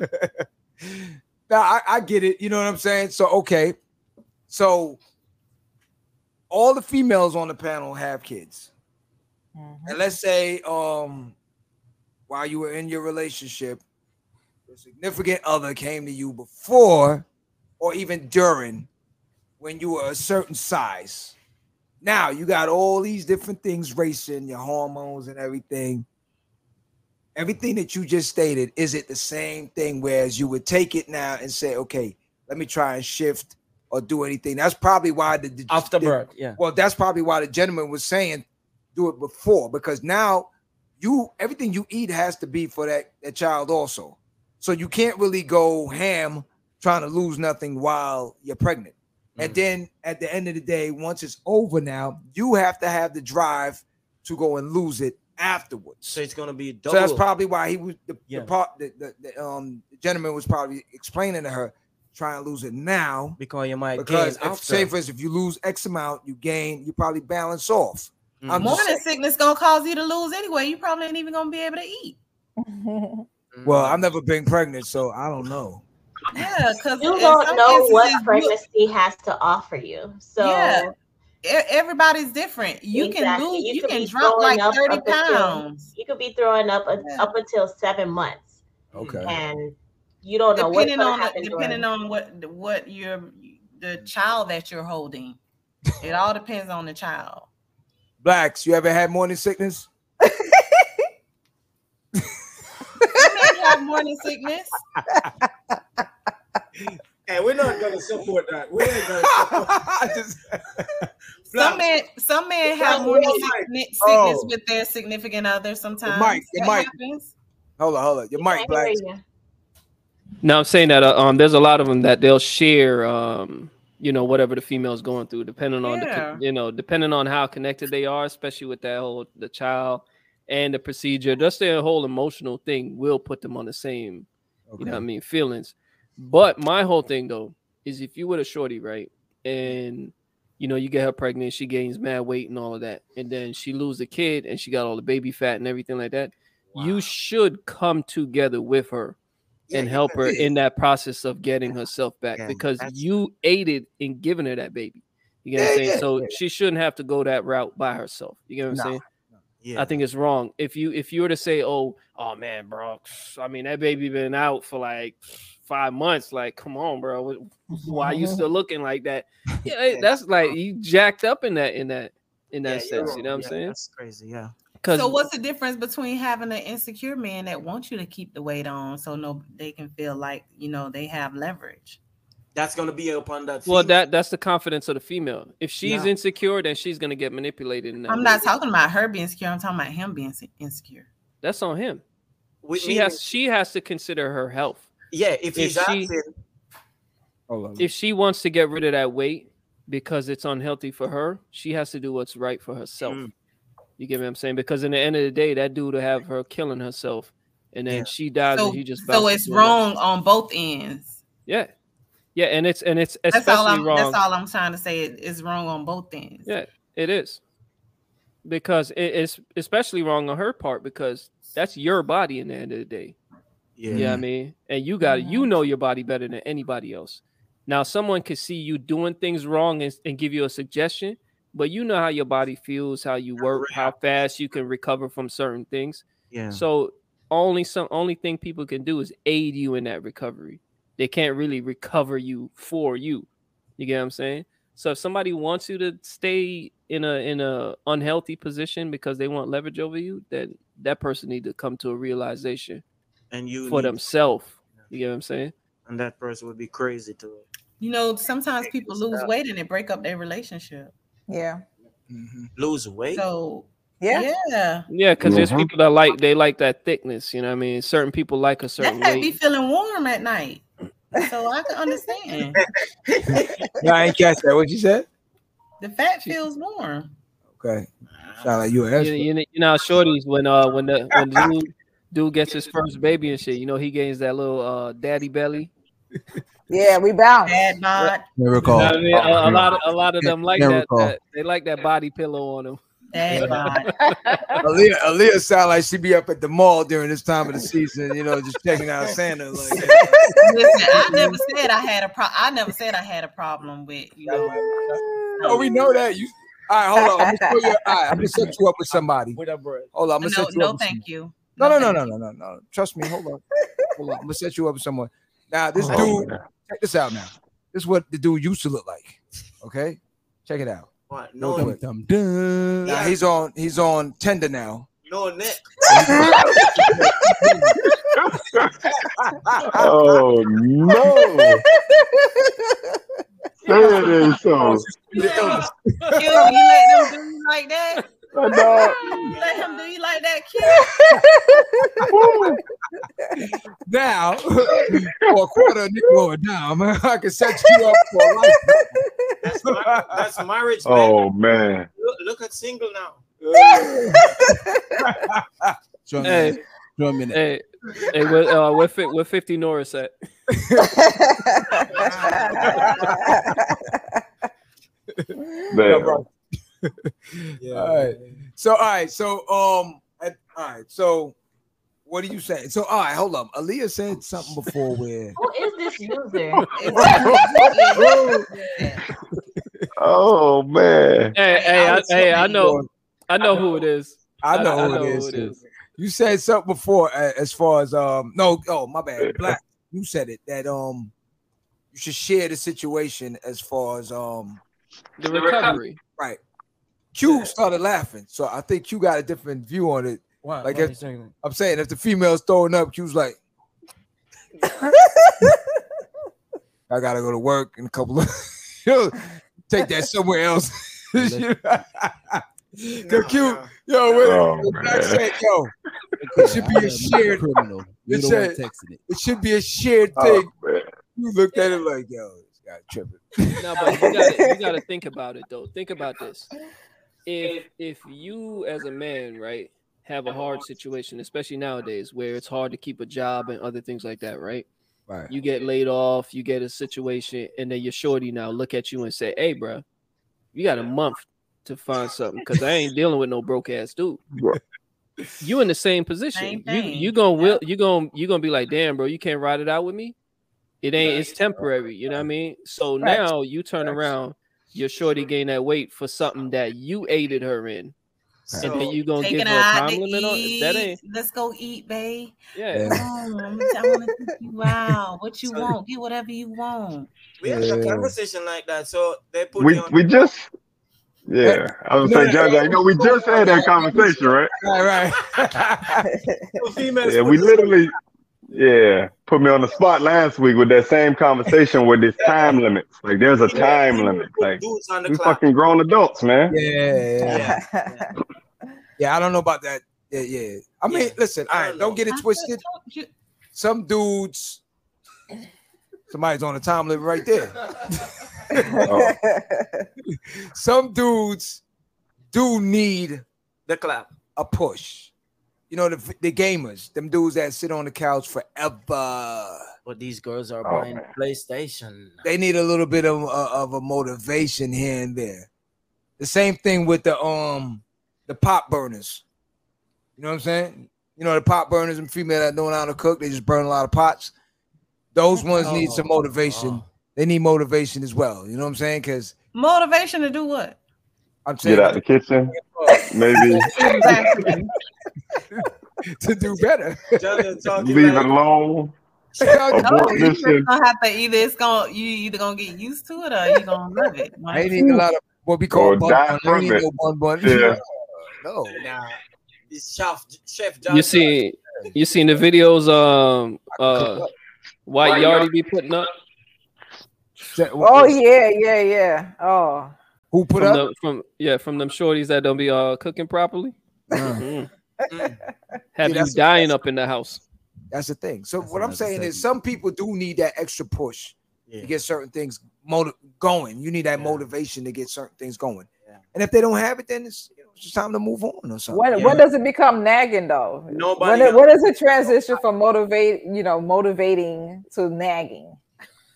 now I, I get it. You know what I'm saying? So okay. So all the females on the panel have kids. Mm-hmm. And let's say um while you were in your relationship, the significant other came to you before or even during when you were a certain size. Now you got all these different things racing, your hormones and everything. Everything that you just stated, is it the same thing? Whereas you would take it now and say, okay, let me try and shift or do anything. That's probably why the, the
afterbirth. Yeah.
Well, that's probably why the gentleman was saying do it before because now you everything you eat has to be for that, that child also. So you can't really go ham trying to lose nothing while you're pregnant. Mm-hmm. And then at the end of the day, once it's over now, you have to have the drive to go and lose it afterwards.
So it's gonna be
double. So that's probably why he was the, yeah. the part the, the, the, um the gentleman was probably explaining to her try and lose it now
because you might
because if, say for instance, if you lose X amount, you gain, you probably balance off. Mm-hmm. I'm just
Morning sickness gonna cause you to lose anyway. You probably ain't even gonna be able to eat. Mm-hmm.
well, I've never been pregnant, so I don't know.
Yeah, because
You don't know what pregnancy has to offer you. So
Yeah. Everybody's different. You can lose. You,
could
can drop like
up
thirty
up until-
pounds.
you could be throwing up a, up until seven months,
Okay.
and you don't know
Depending
going
on
happen.
depending
during-
on what what your the child that you're holding. It all depends on the child.
Blacks, you ever had morning sickness?
You may have morning sickness.
Hey, we're not gonna support that. We ain't gonna support
Some men, some men have morning
your mic.
sickness, sickness
Oh.
with their significant other. Sometimes
mic, your
That
mic. Hold on, hold on. Your mic, Blacks.
No, I'm saying that uh, um, there's a lot of them that they'll share, um, you know, whatever the female's going through, depending on
Yeah.
con- you know, depending on how connected they are, especially with that whole the child and the procedure. Just their whole emotional thing will put them on the same, you know, what I mean, feelings. But my whole thing though is if you with a shorty, right, and you know, you get her pregnant, she gains mad weight and all of that, and then she lose the kid and she got all the baby fat and everything like that. You should come together with her and help her in that process of getting herself back
Yeah,
because you aided in giving her that baby. You get what I'm saying? so
yeah.
she shouldn't have to go that route by herself. You get what I'm
Nah,
saying?
Yeah.
I think it's wrong. If you if you were to say, "Oh, oh man, bro, I mean that baby been out for like five months," like, come on, bro, why you still looking like that? Yeah, that's like you jacked up in that in that in that
Yeah,
sense. You know what I'm saying?
That's crazy. Yeah.
Because
So what's the difference between having an insecure man that wants you to keep the weight on so no they can feel like you know they have leverage?
That's gonna be upon that.
well,
female.
that that's the confidence of the female. If she's
Yeah.
insecure, then she's gonna get manipulated. In that
I'm
way.
not talking about her being insecure. I'm talking about him being insecure.
That's on him.
We-
she
meaning-
has she has to consider her health.
Yeah, if he's
she
asking,
if she wants to get rid of that weight because it's unhealthy for her, she has to do what's right for herself.
Mm.
You get what I'm saying? Because in the end of the day, that dude will have her killing herself, and then
Yeah.
she dies,
So,
and he just
so it's
to another-
wrong on both ends.
Yeah, yeah, and it's and it's
That's
especially
all I'm.
wrong.
That's all I'm trying to say. It- It's wrong on both ends.
Yeah, it is. Because it is especially wrong on her part because that's your body in the end of the day.
yeah,
Yeah, you know what I mean, and you got you know your body better than anybody else. Now, someone could see you doing things wrong and, and give you a suggestion, but you know how your body feels, how you work, how fast you can recover from certain things.
yeah.
So, only some only thing people can do is aid you in that recovery. They can't really recover you for you. You get what I'm saying? So, if somebody wants you to stay in a in a unhealthy position because they want leverage over you, then that person need to come to a realization
and you
for
need-
themselves. You get what I'm saying?
and that person would be crazy to it.
You know, sometimes people lose weight and they break up their relationship.
Yeah.
Lose weight.
So
Yeah.
yeah,
Yeah, because there's
Mhm.
people that like they like that thickness. You know what I mean? Certain people like a
that
certain
cat be feeling warm at night. So I can understand.
No, I ain't catch that. What you said?
The fat feels warm.
Okay. Sound like you an
You,
expert.
you, know- you know, shorties when uh when the when the dude dude gets his first baby and shit, you know he gains that little uh daddy belly.
Yeah, we bounce.
Bad bod,
Never
You know
recall.
I mean? A, a lot of a lot of them like
Can't
that,
recall.
that. They like that body pillow on them.
bad bod.
Aaliyah, Aaliyah sound like she be up at the mall during this time of the season, you know, just checking out Santa. Like,
Listen, I never said I had a pro. I never said I had a problem with you know.
oh, we know that. You all right, hold on. I'm gonna, show you, all right, I'm gonna set you up with somebody.
With a bread.
Hold on, I'm
No,
gonna set you
no,
up. with
thank you.
No, no, no, no, no, no, no. Trust me. Hold on. Hold on. I'm gonna set you up with someone. Now, this
Oh,
dude,
man.
Check this out now. This is what the dude used to look like. Okay? Check it out.
What?
No,
No,
wait.
Dum, dum.
Now he's on he's on Tinder now.
no neck.
Oh no! Say it is so.
You, you let them do like that?
Dog.
You let him do you like that, kid?
Now, for a quarter of nickel or a dime, I can set you up for life.
That's, mar- that's marriage. man.
Oh man!
Look, look at single now.
Show me,
Hey,
show me that.
hey, hey, where uh, where, fi- where fifty Norris at?
Damn.
all right. So all right. So um. all right. So what are you saying? So all right. Hold on. Aaliyah said something before where.
Who is this user?
Oh man.
Hey, hey, I, hey, I
telling
know, I know who it is.
I know, who, it is, too. You said something before uh, as far as um no oh my bad black you said it that um you should share the situation as far as um
The recovery.
right. Q started laughing, so I think Q got a different view on it.
Why-
Like
why
if,
saying?
I'm saying if the female's throwing up, Q's like, I gotta go to work in a couple of take that somewhere else. Cause Q, yo, wait,
Oh,
the black
man.
said, yo, it should be a shared
criminal. You
It
don't
said-
texting it.
it should be a shared
Oh,
thing.
man.
You looked at it like, yo, this guy tripping.
No, but you gotta, you gotta think about it though. Think about this. If if you as a man, right, have a hard situation, especially nowadays where it's hard to keep a job and other things like that, right?
Right.
You get laid off, you get a situation, and then your shorty now look at you and say, "Hey, bro, you got a month to find something because I ain't dealing with no broke ass dude." You in the same position.
Same
you
thing.
you gonna will you gonna you gonna be like, "Damn, bro, you can't ride it out with me." It ain't. It's temporary. You know what I mean? So
Facts.
now you turn around, your shorty gain that weight for something that you aided her in, and then you gonna give
her
her a
out
time
to
limit on
eat.
that ain't.
Let's go eat, babe.
Yeah.
I'm- I want to take you out. What you want? Get whatever you want.
We had a conversation like that, so they put
We
you on.
we just yeah. I was
No,
saying,
no,
John,
no.
you know, we just had that conversation, right?
Right, right.
Yeah, we literally yeah put me on the spot last week with that same conversation with this time limits. Like there's a time limit. Like
dudes on the
we
clock.
fucking grown adults, man.
Yeah, yeah, yeah. yeah I don't know about that. Yeah, yeah. I mean, listen, all right, don't get it twisted. Some dudes, somebody's on the time limit right there.
Oh.
Some dudes do need
the clap,
a push. You know, the the gamers, them dudes that sit on the couch forever.
But these girls are
Oh,
buying
man.
PlayStation.
They need a little bit of uh, of a motivation here and there. The same thing with the um the pop burners. You know what I'm saying? You know the pop burners and female that don't know how to cook, they just burn a lot of pots. Those ones need some motivation. They need motivation as well. You know what I'm saying? Because
Motivation to do what?
I'm saying
Get out the kitchen, maybe
to do better.
leave it alone.
No,
Abort
you just gonna have to either it's gonna you either gonna get used to it or you're gonna love it.
I ain't need a lot of what we call
Or
bun bun. I ain't no bun bun.
Yeah.
No.
Nah, this chef chef John.
You see, you seen the videos um uh White Yardie be putting up
Oh yeah, yeah, yeah. Oh,
who put
from
up?
the, from yeah from them shorties that don't be uh cooking properly. Mhm. Have
See,
you
that's-
dying up in the house?
That's the thing. So what I'm saying
segment.
is some people do need that extra push to get certain things motiv- going. You need that motivation to get certain things going. And if they don't have it, then it's, you know, it's just time to move on or something.
when when does it become nagging though?
Nobody
When it, when does it transition from motivate, you know, motivating to nagging?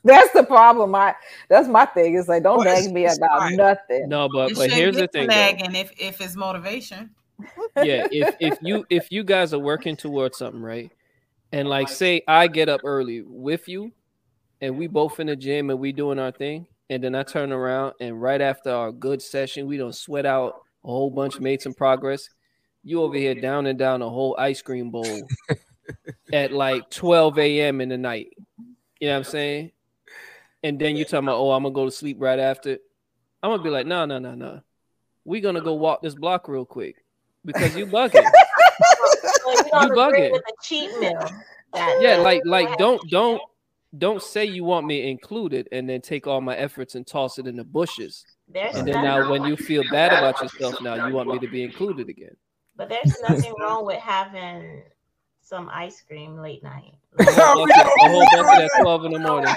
That's the problem. I that's my thing. It's like don't
Well,
nag me about
fine.
nothing.
No, but
It
but here's the thing.
nagging if if it's motivation.
yeah if if you if you guys are working towards something right and like say i get up early with you and we both in the gym and we doing our thing and then i turn around and right after our good session we don't sweat out a whole bunch made some progress you over here down and down a whole ice cream bowl at like 12 a.m in the night you know what i'm saying and then you talking about oh i'm gonna go to sleep right after. I'm gonna be like no no no no We're gonna go walk this block real quick because you bugging.
So you don't
You
agree
bugging.
with the cheat meal.
Yeah like like don't don't don't say you want me included and then take all my efforts and toss it in the bushes.
There's
and then now when you feel bad about yourself now you want me to be included again.
But there's nothing wrong with having some ice cream late night.
a whole bucket, a whole bucket at 12 in the morning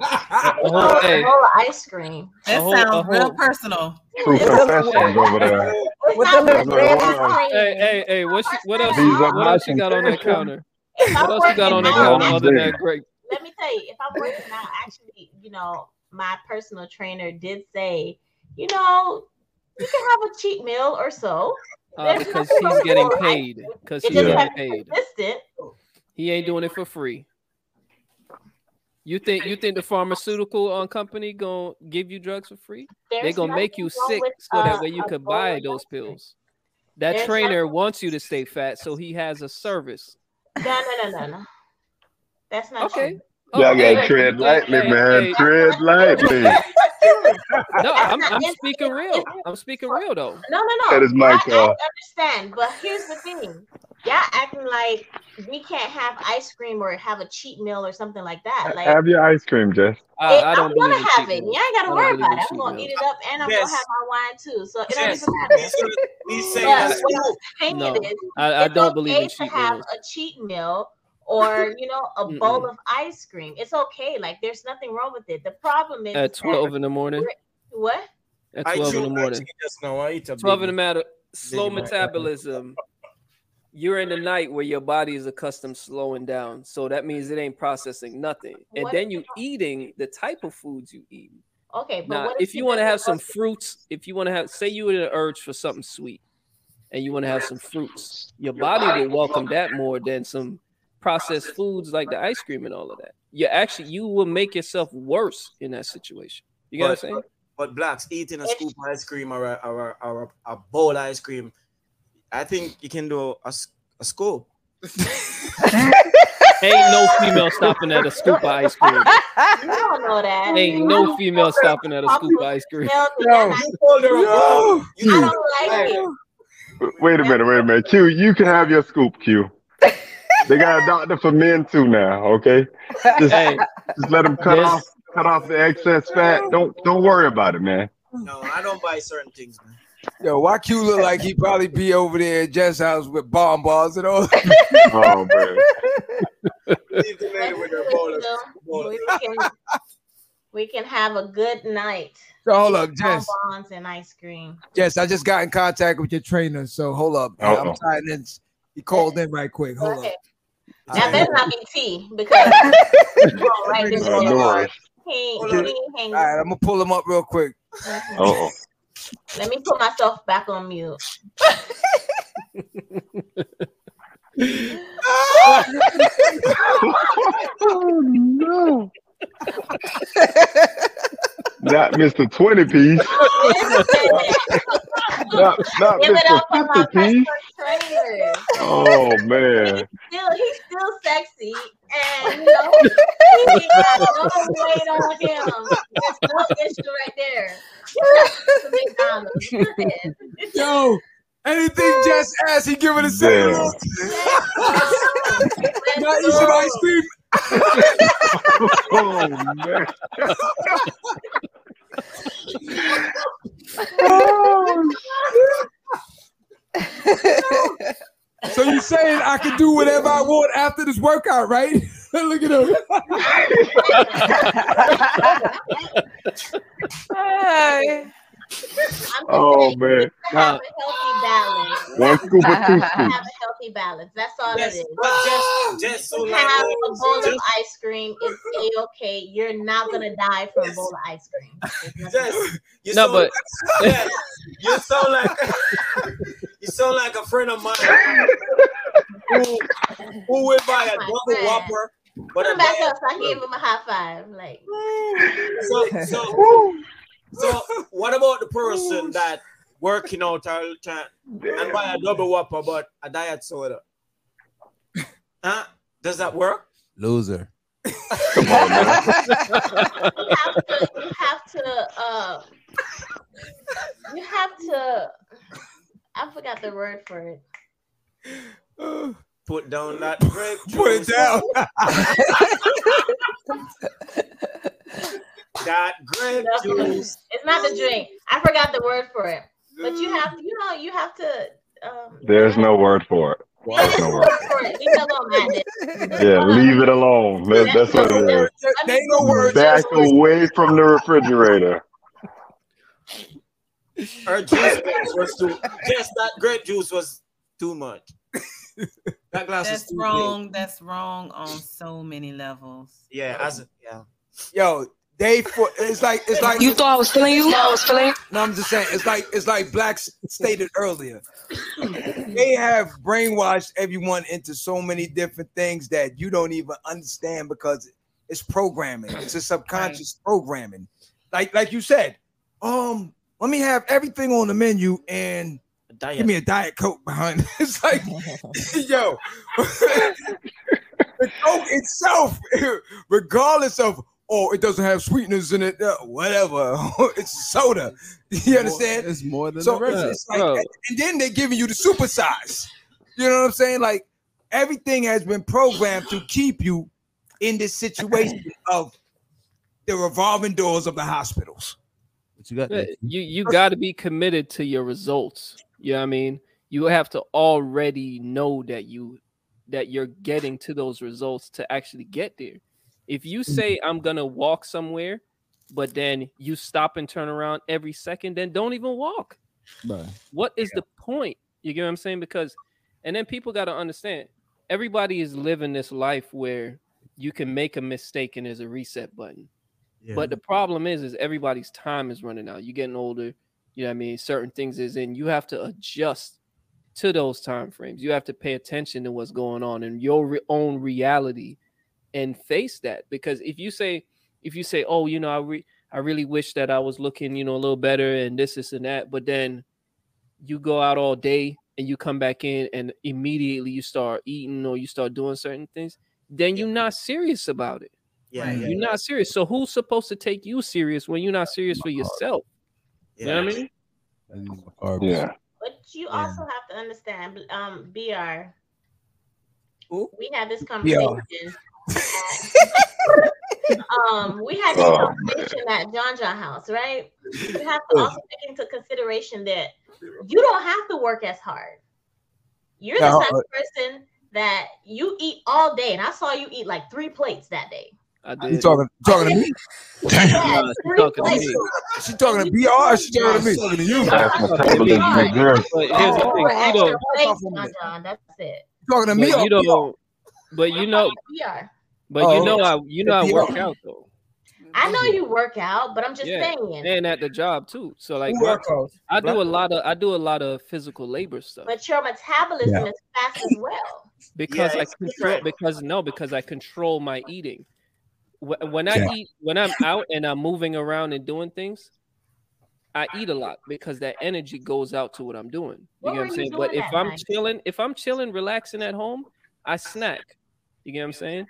a whole, oh,
A
hey,
bowl of ice cream.
That
whole-
sounds
a
real personal.
True confessions over there.
With the little red
what it was.
hey hey hey what she, what else what
my
else you got on that counter what
I'm
else you got on that counter other than grape
let me tell you, if I'm working out, actually, you know, my personal trainer did say, you know, You can have a cheat meal or so.
Uh, because he's getting paid. Because he's getting
has to be
paid.
consistent.
He ain't doing it for free. You think you think the pharmaceutical um, company gonna give you drugs for free? they gonna make you sick
with,
so that
uh,
way you could buy those pills. That
There's
trainer wants you to stay fat, so he has a service.
No, no, no, no, no. That's not
Okay.
true.
Oh,
Y'all gotta tread
hey,
lightly,
hey,
man.
hey.
Tread lightly.
No, I'm, I'm speaking real. I'm speaking real though.
No, no, no.
That is my
I, I understand, but here's the thing. Y'all acting like we can't have ice cream or have a cheat meal or something like that. Like
Have your ice cream, Jess.
Uh,
I,
I don't
I'm gonna have it.
meals.
You ain't gotta
I don't
worry about it. I'm gonna
meals.
eat it up and I'm
Yes.
gonna have my wine too. So it don't even matter.
He's gonna- he's
But what. I'm saying
No,
is,
I, I
it's
don't believe
okay
in
to
cheat
have
meals.
a cheat meal or you know a bowl
Mm-mm.
of ice cream. It's okay. Like there's nothing wrong with it. The problem is
At 12 in the morning.
what?
At
I
12 in the morning.
actually. I eat a
12 in the matter. Slow metabolism. You're in the night where your body is accustomed slowing down. So that means it ain't processing nothing. And
What
then
if
you eating the type of foods you eat.
Okay, but
Now,
what
if you want to have some
work?
fruits, if you want to have, say you had an urge for something sweet and you want to have some fruits, your body will welcome that more than some processed foods like the ice cream and all of that. You actually, you will make yourself worse in that situation. You get what I'm saying?
But blacks eating a scoop of ice cream or a, or, a, or a, a bowl of ice cream, I think you can do a scoop.
Ain't no female stopping at a scoop of ice cream.
You don't know that.
Ain't no female stopping at a scoop of ice cream.
No. No.
I don't like it.
Wait a minute, wait a minute. Q, you can have your scoop, Q. They got a doctor for men too now, okay? Just,
Hey,
just let them cut
Yes.
off cut off the excess fat. Don't don't worry about it, man.
No, I don't buy certain things, man.
Yo, why Q look like he probably be over there at Jess' house with bomb balls and all?
Oh man.
Leave the lady with her bowl of- bowl of-
we can we can have a good night.
So hold up, Jess.
Bonbons and ice cream.
Jess, I just got in contact with your trainer. So hold up.
Uh-oh.
I'm trying to. He called in right quick. Hold
Okay.
up.
That better not be tea because oh, right there.
Uh, Norris.
He,
Hold
he
on.
ain't hanging.
All right, I'm gonna pull him up real quick.
Oh.
Let me put myself back on mute.
oh no. Not Mr. 20 piece. Not, not
Give
Mr.
up for my
50 piece. Oh man.
Still, he's still sexy, and you know, he got no weight on him. There's no issue right there. To McDonald's.
Yo, anything Jess asks, he give it a second.
Damn.
Not eat some ice cream.
Oh man. Oh.
So you're saying I can do whatever I want after this workout, right? Look at him.
Hey.
I'm
Oh man.
have a healthy balance.
One scoop or two
Have a healthy balance. That's all
Yes,
it is.
but just, just so like,
Have a bowl of ice cream. It's a okay. You're not gonna die from a bowl of ice cream. There's nothing-
just, you
No,
sound
but
like, yeah, you sound like you sound like a friend of mine who, who will buy a double
friend.
whopper, but
Put
a
him back up. So I gave him a high five. Like
So, so, so, what about the person that working out all the time and buy a double whopper but a diet soda? Huh? Does that work?
Loser.
Come on, man.
you have to. You have to. Uh, you have to. I forgot the word for it.
Put down that grape
Put it down.
That grape juice.
It's not the drink. I forgot the word for it. But you have. You know. You have to. Um,
There's no word for it. There's no word.
for it. Leave it alone.
Yeah, leave it alone. That, that's what it is.
There ain't no word.
Back away from the refrigerator.
Her juice was too. Just that grape juice was too much. That glass is
That's
too
wrong. That's wrong on so many levels.
Yeah, as a, yeah.
Yo, They for it's like it's like
You thought I was feeling you? I was feeling.
No, I'm just saying it's like it's like blacks stated earlier. they have brainwashed everyone into so many different things that you don't even understand because it's programming. It's a subconscious programming. Like like you said, um, let me have everything on the menu and give me a diet coke behind. It. It's like, yo, the coke itself, regardless of oh, it doesn't have sweeteners in it, uh, whatever. it's soda. You understand?
It's more than
so
the rest.
it's like,
Bro.
and, and then they're giving you the super size. You know what I'm saying? Like everything has been programmed to keep you in this situation of the revolving doors of the hospitals.
But you got
Yeah, you you got to be committed to your results. You know what I mean? You have to already know that you that you're getting to those results to actually get there. If you mm-hmm. say I'm gonna walk somewhere, but then you stop and turn around every second, then don't even walk.
Right.
What is the point? You get what I'm saying? Because and then people got to understand everybody is living this life where you can make a mistake and there's a reset button. But the problem is, is everybody's time is running out. You're getting older. You know what I mean? Certain things is in. You have to adjust to those time frames. You have to pay attention to what's going on in your re- own reality and face that. Because if you say, if you say, oh, you know, I re- I really wish that I was looking, you know, a little better and this, this, and that, but then you go out all day and you come back in and immediately you start eating or you start doing certain things, then you're not serious about it.
Yeah, yeah,
you're not serious. So who's supposed to take you serious when you're not serious for yourself? You know what I mean?
Yeah.
But you also have to understand, um, BR. We had this conversation. um, we had this
Oh.
conversation at John John House, right? You have to also take into consideration that you don't have to work as hard. You're the
Yeah,
type
uh,
of person that you eat all day, and I saw you eat like three plates that day.
I did.
You talking talking to me?
Yeah,
Nah, she
three
talking to me.
She talking to BR she talking to me? Talking to you.
That's metabolism is there.
But here's the thing, you
extra
don't,
John John. That's it.
Talking to me
but you don't, but you know,
BR.
But
Oh,
you know, I you know I work out though,
I know you work out, but I'm just
yeah,
saying.
and at the job too. So like,
Who work out?
I do a lot of I do a lot of physical labor stuff
But your metabolism
Yeah.
is fast as well.
because
Yeah,
I control
different.
because no because I control my eating. When I
Yeah.
eat when I'm out and I'm moving around and doing things, I eat a lot because that energy goes out to what I'm doing. You
What
get what I'm saying? But if I'm
night?
chilling, if I'm chilling, relaxing at home, I snack. You get what I'm saying?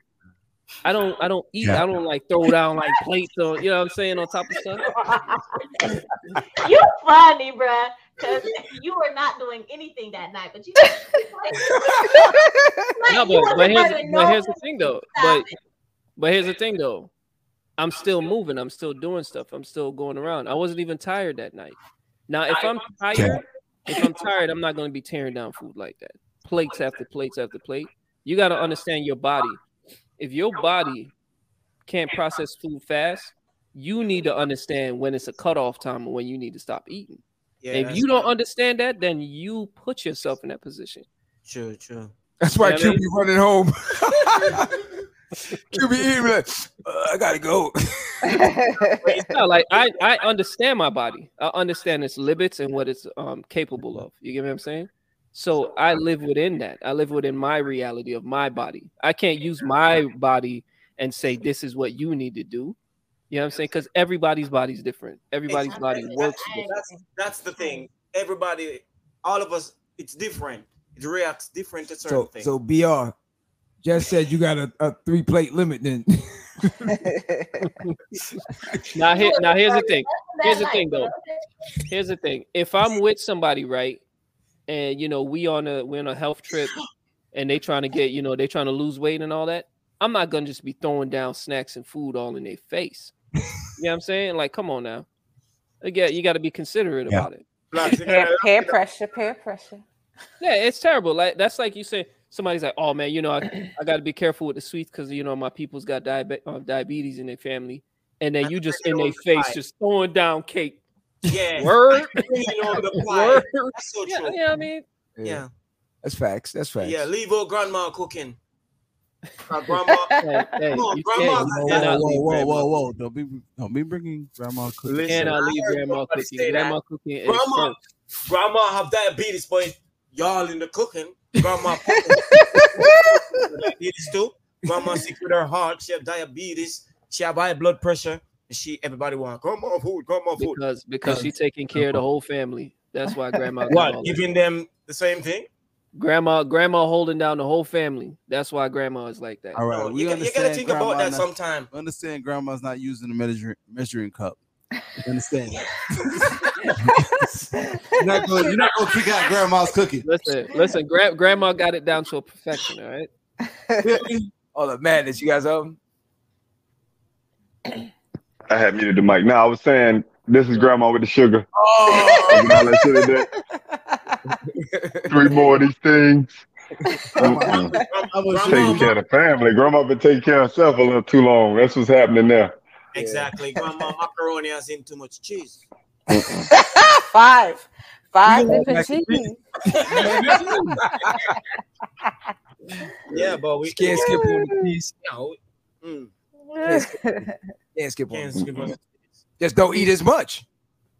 I don't I don't eat.
Yeah.
I don't like throw down like plates or you know what I'm saying on top of stuff.
you funny, bruh. Because you were not doing anything that night, but you.
No,
you
but,
wasn't
but here's but here's the thing though. But but here's the thing though. I'm still moving. I'm still doing stuff. I'm still going around. I wasn't even tired that night. Now, if I'm tired, if I'm tired, I'm not going to be tearing down food like that. Plates after plates after plate. You got to understand your body. If your body can't process food fast, you need to understand when it's a cutoff time and when you need to stop eating.
Yeah,
if you don't understand that, then you put yourself in that position.
True, true.
That's why
Yeah,
Q
man.
running home. Q be eating like, uh, I gotta go.
it's not like I, I understand my body. I understand its limits and what it's um capable of. You get what I'm saying? So I live within that. I live within my reality of my body. I can't use my body and say this is what you need to do. You know what I'm saying? Because everybody's body's different. Everybody's body works different.
That's that's the thing. Everybody, all of us, it's different. It reacts different to certain
So
things.
so BR just said you got a, a three plate limit then.
Now here, now here's the thing. Here's the thing though. Here's the thing. If I'm with somebody, right, and you know we on a we're on a health trip, and they trying to get you know they trying to lose weight and all that, I'm not gonna just be throwing down snacks and food all in their face. you know what I'm saying? Like, come on now. Again, you got to be considerate
Yeah.
about it.
Peer, peer pressure, peer pressure.
Yeah, it's terrible. Like that's like you say somebody's like, oh man, you know, I, I got to be careful with the sweets because you know my people's got diabe- uh, diabetes in their family, and then you just in their face just throwing down cake.
Yeah.
Word.
You know, the pie.
Word.
That's so
Yeah,
true.
yeah, I mean,
Yeah.
That's facts. That's facts.
Yeah, leave old grandma cooking. Grandma,
Hey, hey,
come on, grandma.
can't-
got
you
that.
cannot
whoa, whoa, whoa, whoa! Don't be, don't be bringing grandma cookies.
Listen,
cannot
I
leave grandma cooking. Grandma cooking
Grandma, grandma have diabetes, but y'all in the cooking. Grandma diabetes too. Grandma sick with her heart. She have diabetes. She have high blood pressure. And she everybody want grandma food, grandma food.
Because because she taking care of the whole family. That's why grandma got all
What?
that.
Giving them the same thing?
grandma grandma holding down the whole family. That's why grandma is like that.
All right,
No,
we
you, got, you
understand.
gotta think about that
not-
sometime.
Understand, grandma's not using the measuring measuring cup. You understand that? you're not gonna, you're not gonna kick out grandma's cookie.
Listen, listen, gra- grandma got it down to a perfection, all right?
All the madness you guys have.
I had muted the mic. Now I was saying this is grandma with the sugar.
Oh,
You know, that shit in there. Three more of these things. Mm-mm. Taking care of the family. Grandma been taking care of herself a little too long. That's what's happening there.
Exactly. Grandma macaroni has in too much cheese.
Five. Five
You
different
like-
cheese.
Yeah, but we
can't skip on the piece.
No. Mm.
Can't skip on
Can't
it.
skip on.
Just don't eat as much.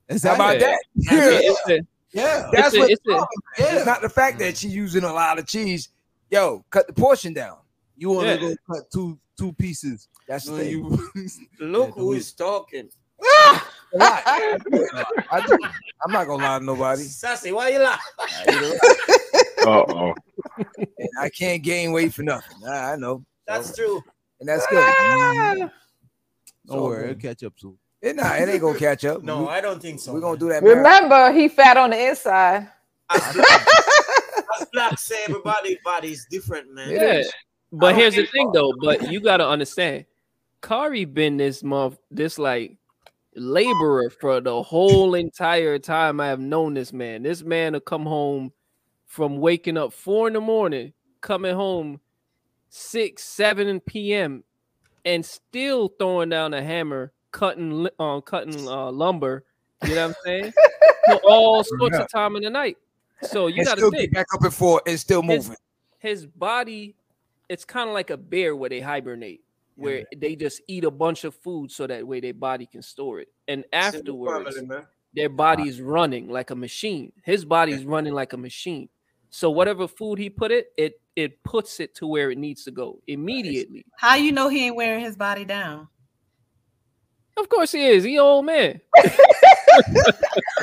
How about that?
I mean, it's a-
Yeah, that's
a-
what
it's a-
problem is. It's not the fact that she's using a lot of cheese. Yo, cut the portion down.
You want to
Yeah.
go cut two two pieces.
That's the thing.
you
Look who is talking.
A lot. I do. I'm not gonna lie to nobody.
Sassy, why you laugh?
Uh oh.
I can't gain weight for nothing. I I know,
That's true.
and that's good.
Don't
So,
worry, it'll catch up soon.
It, nah, it ain't gonna catch up.
No,
we,
I don't think so.
We're gonna do that. marathon.
Remember, he fat on the inside.
As black, as black say everybody body is different, man.
It
yeah. But here's the thing though, but you gotta understand, Kari been this month, this like laborer for the whole entire time I have known this man. This man will come home from waking up four in the morning, coming home six, seven p.m. and still throwing down a hammer, cutting li- uh, cutting uh, lumber. You know what I'm saying? For all sorts of time in the night. So you
and
gotta
still
think
get back up at four and still moving.
his body it's kind of like a bear where they hibernate where they just eat a bunch of food so that way their body can store it and afterwards their body is running like a machine his body is running like a machine so whatever food he put it it it puts it to where it needs to go immediately
How you know he ain't wearing his body down?
of course he is he old man
So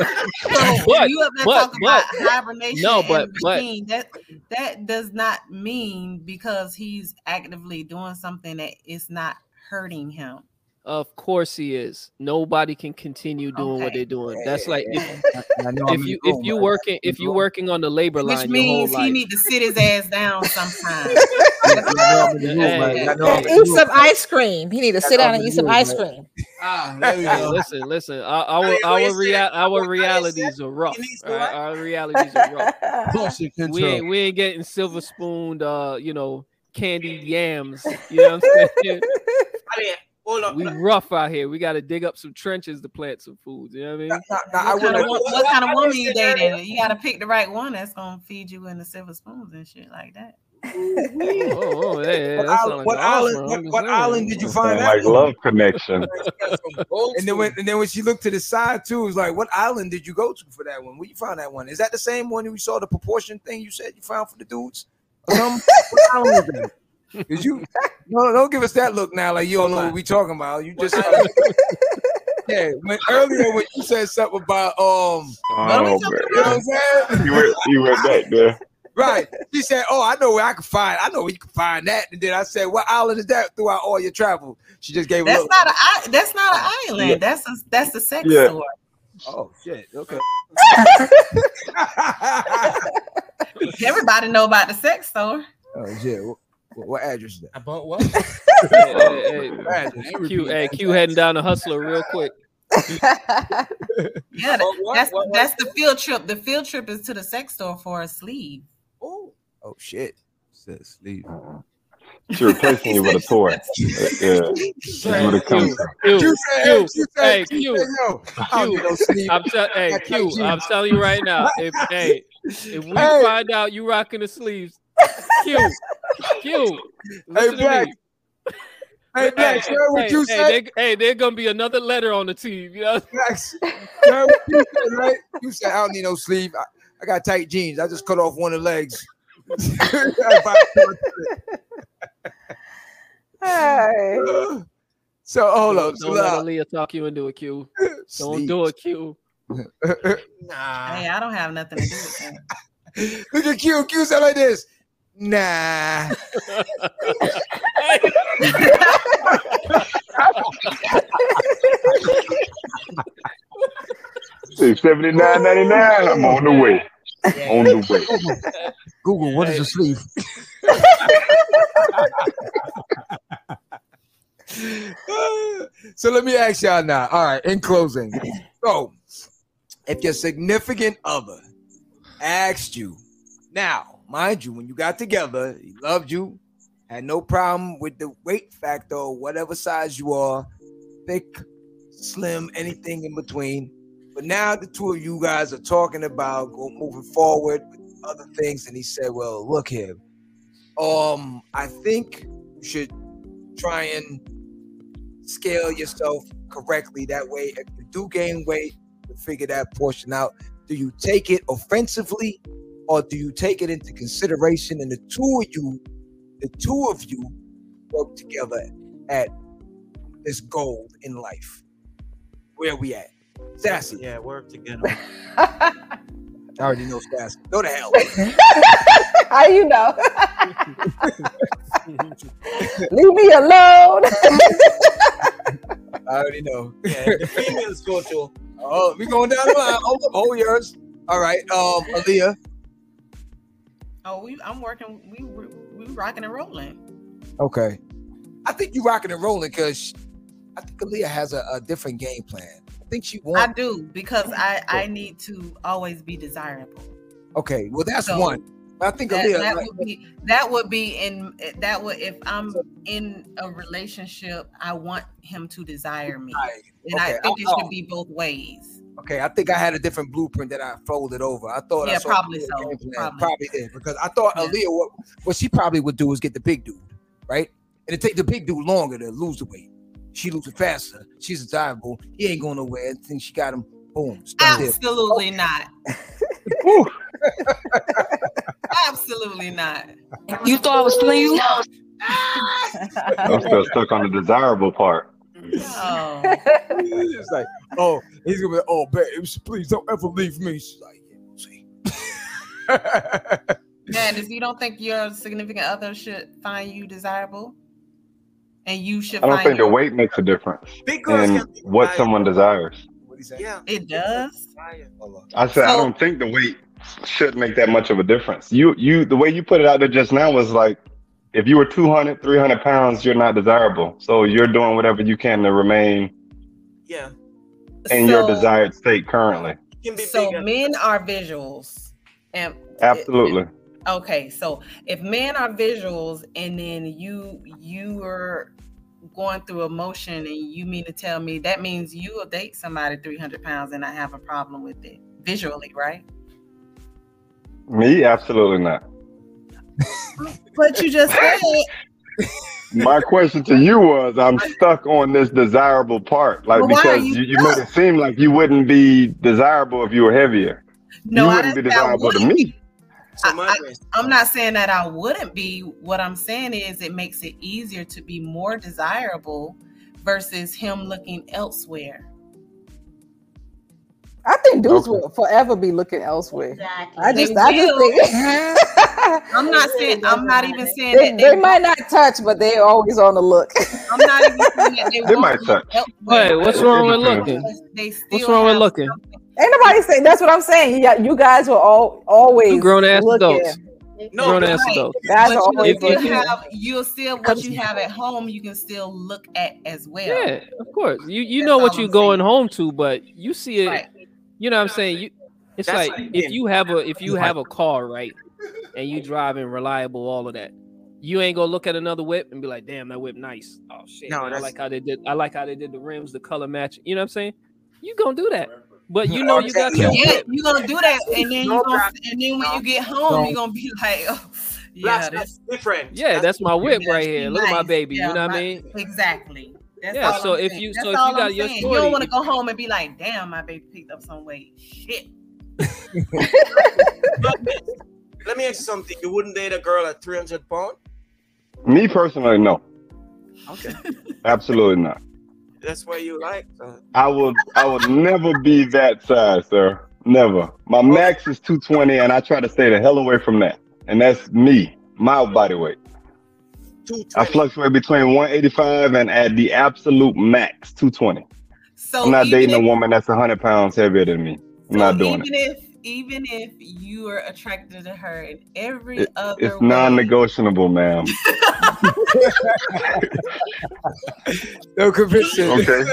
But-
you
but-
talking about hibernation
no, but- but-
that that does not mean because he's actively doing something that is not hurting him.
Of course he is nobody can continue doing what they're doing that's like if,
I I'm
if you
the
if you working if you working on the labor
Which
line your whole
means he
life
need to sit his ass down sometime.
I know I'm in the room, right? I know I'm in the
Eat some ice cream. He need to sit down and eat some ice cream.
Ah,
Hey, listen, listen. Our our, our, rea- our realities are rough.
He needs to
all right?
what?
Our realities are rough. We ain't we ain't getting silver spooned, uh, you know, candied yams. You know what I'm saying?
I mean, hold on.
We rough out here. We got to dig up some trenches to plant some foods. You know what I mean?
Nah, nah, I
What kind, of,
what-
what kind of woman
what
you
is
dating? You got to pick the right one that's gonna feed you in the silver spoons and shit like that.
Oh, oh, yeah, yeah,
What island, what,
an
island, what, what island did you find
Sound
that?
like love connection.
And then when and then when she looked to the side too, it was like, what island did you go to for that one? Where you found that one? Is that the same one you saw the proportion thing you said you found for the dudes? Or something? what island was that? Did you no don't give us that look now like you don't know what we talking about. You just yeah, when earlier when you said something about um
Oh,
you know what I'm saying?
You went, you went back there.
Right. She said, Oh, I know where I can find I know where you can find that. And then I said, What island is that throughout all your travel? She just gave a
That's
look.
not a i- that's not an island. That's a that's a sex
Yeah.
store.
Oh shit. Okay.
Everybody know about the sex store.
oh shit. What, what address is that?
About what?
Hey, hey, hey, Q, hey, Q heading down the hustler real quick.
Yeah, that-
What- what-
that's
what-
that's the field trip. The field trip is to the sex store for a sleeve.
Oh,
Oh shit.
Said sleep.
She replacing you with a toy. Yeah. That's what it comes to.
Q,
You
Q,
said, you said,
hey,
you
Q,
said, yo, I don't
Q,
need no sleep.
I'm tell, hey
Like
Q,
you.
I'm telling you right now. If hey, if we
Hey.
find out you rocking the sleeves, Q, Q. Listen to
Black. Hey, Black, you heard what
hey,
you
hey,
said?
there- Hey, there's gonna be another letter on the team. You know?
Blacks. You what you said, right? You said I don't need no sleeve. I, I got tight jeans. I just cut off one of the legs.
Hey.
so hold
Don't-
So
Don't let
now,
Aaliyah talk you into a Q. Don't
Sleep.
do a Q.
Nah.
Hey, I don't have nothing to do with that.
look at Q. Q said like this. Nah.
Seventy nine ninety nine. I'm on the way. On the way.
Google, what is a sleeve? so let me ask y'all now. All right, in closing. So, if your significant other asked you, now, mind you, when you got together, he loved you, had no problem with the weight factor or whatever size you are, thick, slim, anything in between. But now the two of you guys are talking about go, moving forward with other things, and he said, "Well, look here, um, I think you should try and scale yourself correctly. That way, if you do gain weight, you figure that portion out. Do you take it offensively, or do you take it into consideration? And the two of you, the two of you, work together at this goal in life. Where we at? Sassy.
Yeah, work together.
I already know Sassy. Go to hell.
How you know? Leave me alone.
I already know.
Yeah, the females go to.
Oh, we going down the line. Hold up, hold yours. All right, um, Aaliyah.
Oh, we I'm working. We we, we rocking and rolling.
Okay. I think you're rocking and rolling because I think Aaliyah has a, a different game plan. I think she wants.
I do because I I need to always be desirable.
Okay, well that's
So,
one. I think
That,
Aaliyah.
that
like-
would be that would be in that would if I'm in a relationship, I want him to desire me, and I
okay,
think it should be both ways.
Okay, I think I had a different blueprint that I folded over. I thought I
Yeah,
saw
probably
Aaliyah
so, probably.
Probably did because I thought
Yeah.
Aaliyah what, what she probably would do is get the big dude, right? And it take the big dude longer to lose the weight. She loses faster. She's a desirable. He ain't going nowhere. I think she got him. Boom. Stuck there.
Absolutely not. Absolutely not.
You thought I was playing you?
I'm still stuck on the desirable part.
No.
it's like, oh, he's gonna be, like, oh, babe, please don't ever leave me. She's like, see.
Man, if you don't think your significant other should find you desirable, and you should
I don't
find
think the weight makes a difference in what
desirable.
someone desires.
Yeah,
it does.
I said I don't think the weight should make that much of a difference. You you the way you put it out there just now was like if you were 200, 300 pounds, you're not desirable. So you're doing whatever you can to remain
Yeah.
in your desired state currently.
So men are visuals, and
Absolutely.
okay. So if men are visuals, and then you you are going through emotion, and you mean to tell me that means you will date somebody three hundred pounds and I have a problem with it visually, right?
Me, absolutely not.
But you just said
My question to you was I'm stuck on this desirable part. Like
Well,
because
you
you, you made it seem like you wouldn't be desirable if you were heavier.
No,
you wouldn't be
didn't say
desirable to
wouldn't
me.
I, am not saying that I wouldn't be. What I'm saying is it makes it easier to be more desirable versus him looking elsewhere.
I think dudes will forever be looking elsewhere. I
They
just, I just think
I'm not saying. I'm not even saying
they,
that
they might not touch, but they're always on the look.
I'm not even saying that they,
They might
look
touch.
elsewhere.
Wait, what's wrong with looking? What's wrong with
have
looking?
Ain't nobody saying that's what I'm saying. Yeah, you guys will all always
grown ass adults.
No,
grown ass
right.
adults.
Guys
But
are
you
always
still
looking.
have you'll still what you have at home. You can still look at as well.
Yeah, of course. You you know what you're
I'm
going home to, but you see it.
Right.
You know what I'm saying? You it's
That's
like
like
if you have a if you have a car, right, and you driving reliable, all of that. You ain't gonna look at another whip and be like, "Damn, that whip nice." Oh shit!
No,
I like how they did. I like how they did the rims, the color match. You know what I'm saying? You gonna do that, but you know you got your
Yeah,
whip.
you're gonna do that, and then you gonna, and then when you get home, you're gonna be like, oh,
Blacks, that's different.
Yeah, that's my whip right
she
here. Look at my baby.
Yeah,
you know what I mean?
Exactly. That's
Yeah,
all
so
I'm
if
saying.
you-
That's
so if you got
I'm
your
saying. you
shorty-
don't want to go home and be like, "Damn, my baby picked up some weight." Shit.
Let me ask you something. You wouldn't date a girl at 300 pounds?
Me personally, no,
Okay.
absolutely not.
That's what you like. Uh,
I will I will never be that size, sir. Never. My max is 220, and I try to stay the hell away from that. And that's me, my body weight. I fluctuate between 185 and at the absolute max 220.
So
I'm not
even
dating a woman that's 100 pounds heavier than me. I'm not doing
even
it.
if even if you are attracted to her in every
It-
other
It's
way,
non-negotiable, ma'am.
No conviction.
Okay.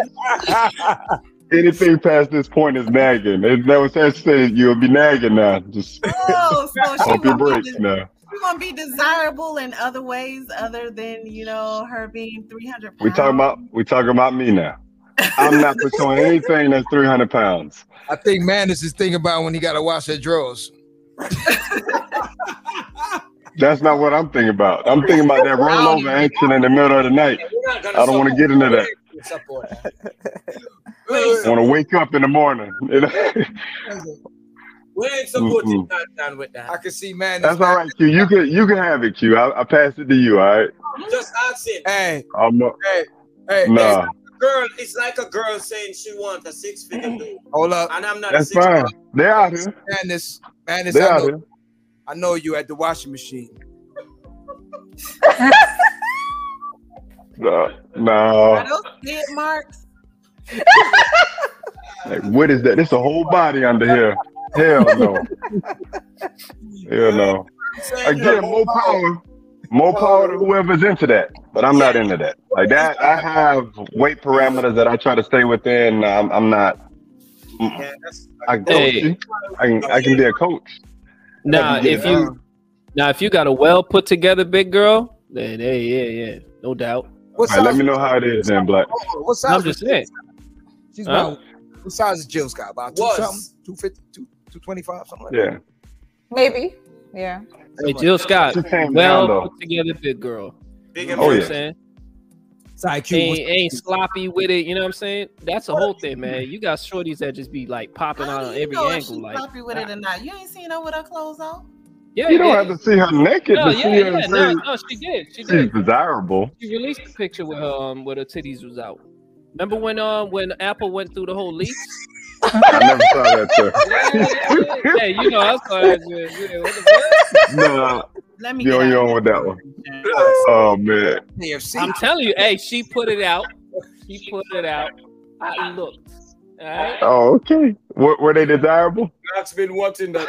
Anything past this point is nagging. It never says say you'll be nagging now. Just
oh, so she
pump your
won't,
brakes
be,
now.
She won't be desirable in other ways other than you know her being three hundred
We talking about we talking about me now. I'm not pursuing anything that's 300 pounds.
I think Madness is thinking about when he got to wash their drawers.
That's not what I'm thinking about. I'm thinking about that rollover action in the middle of the night. I don't want to get into that. I want to wake up in the morning. you know?
we ain't supporting that done with that.
I can see man.
That's all right, Q. You can you can have it, Q. I, I pass it to you. All right.
Just ask it.
Hey,
I'm a,
hey, hey,
nah.
Girl, it's like a girl saying she wants a six figure dude.
Hold up.
And I'm not
That's
a six
fine. They're out here.
Madness, Madness.
They're
I
out
know,
here.
I know you at the washing machine.
No,
Are
no.
those skid marks?
Like, what is that? It's a whole body under here. Hell no. Hell no. Again, more power. More power to whoever's into that. But I'm not into that. Like that, I have weight parameters that I try to stay within. I'm, I'm not. I can
Hey.
I can, I can be a coach.
Now,
Yeah.
if you now if you got a well put together big girl, then hey, yeah, yeah, no doubt.
What
All right, let me know how it is then, Black.
What size?
I'm just saying.
She's
Huh?
about. What size is Jill Scott? About two something, two fifty, two two twenty five, something like
Yeah.
Maybe. Yeah.
Hey, Jill Scott,
She came
well
down,
put together big girl.
big
You know
Oh,
what
yeah.
I'm saying?
that. Sorry, Q.
Ain't,
what's-
ain't sloppy with it, you know what I'm saying? That's the whole thing, man. You got shorties that just be like popping out
do
on every
know
angle,
she
like
happy with it or not? You ain't seen her with her clothes on.
yeah,
You don't
yeah.
have to see her naked
No,
to
yeah,
see
yeah,
her
no,
say
no, she did, she
she's
did.
desirable.
She released a picture with her um where her titties was out. Remember when um when Apple went through the whole leak?
I never saw that, sir.
hey, you know I saw that. shit. Yeah, what?
Nah,
Let me
you
get
on
out.
you on with that one. Oh man.
KFC.
I'm telling you, hey, she put it out. She put it out. I looked. All right.
Oh, okay. Were, were they desirable?
Black's been watching that.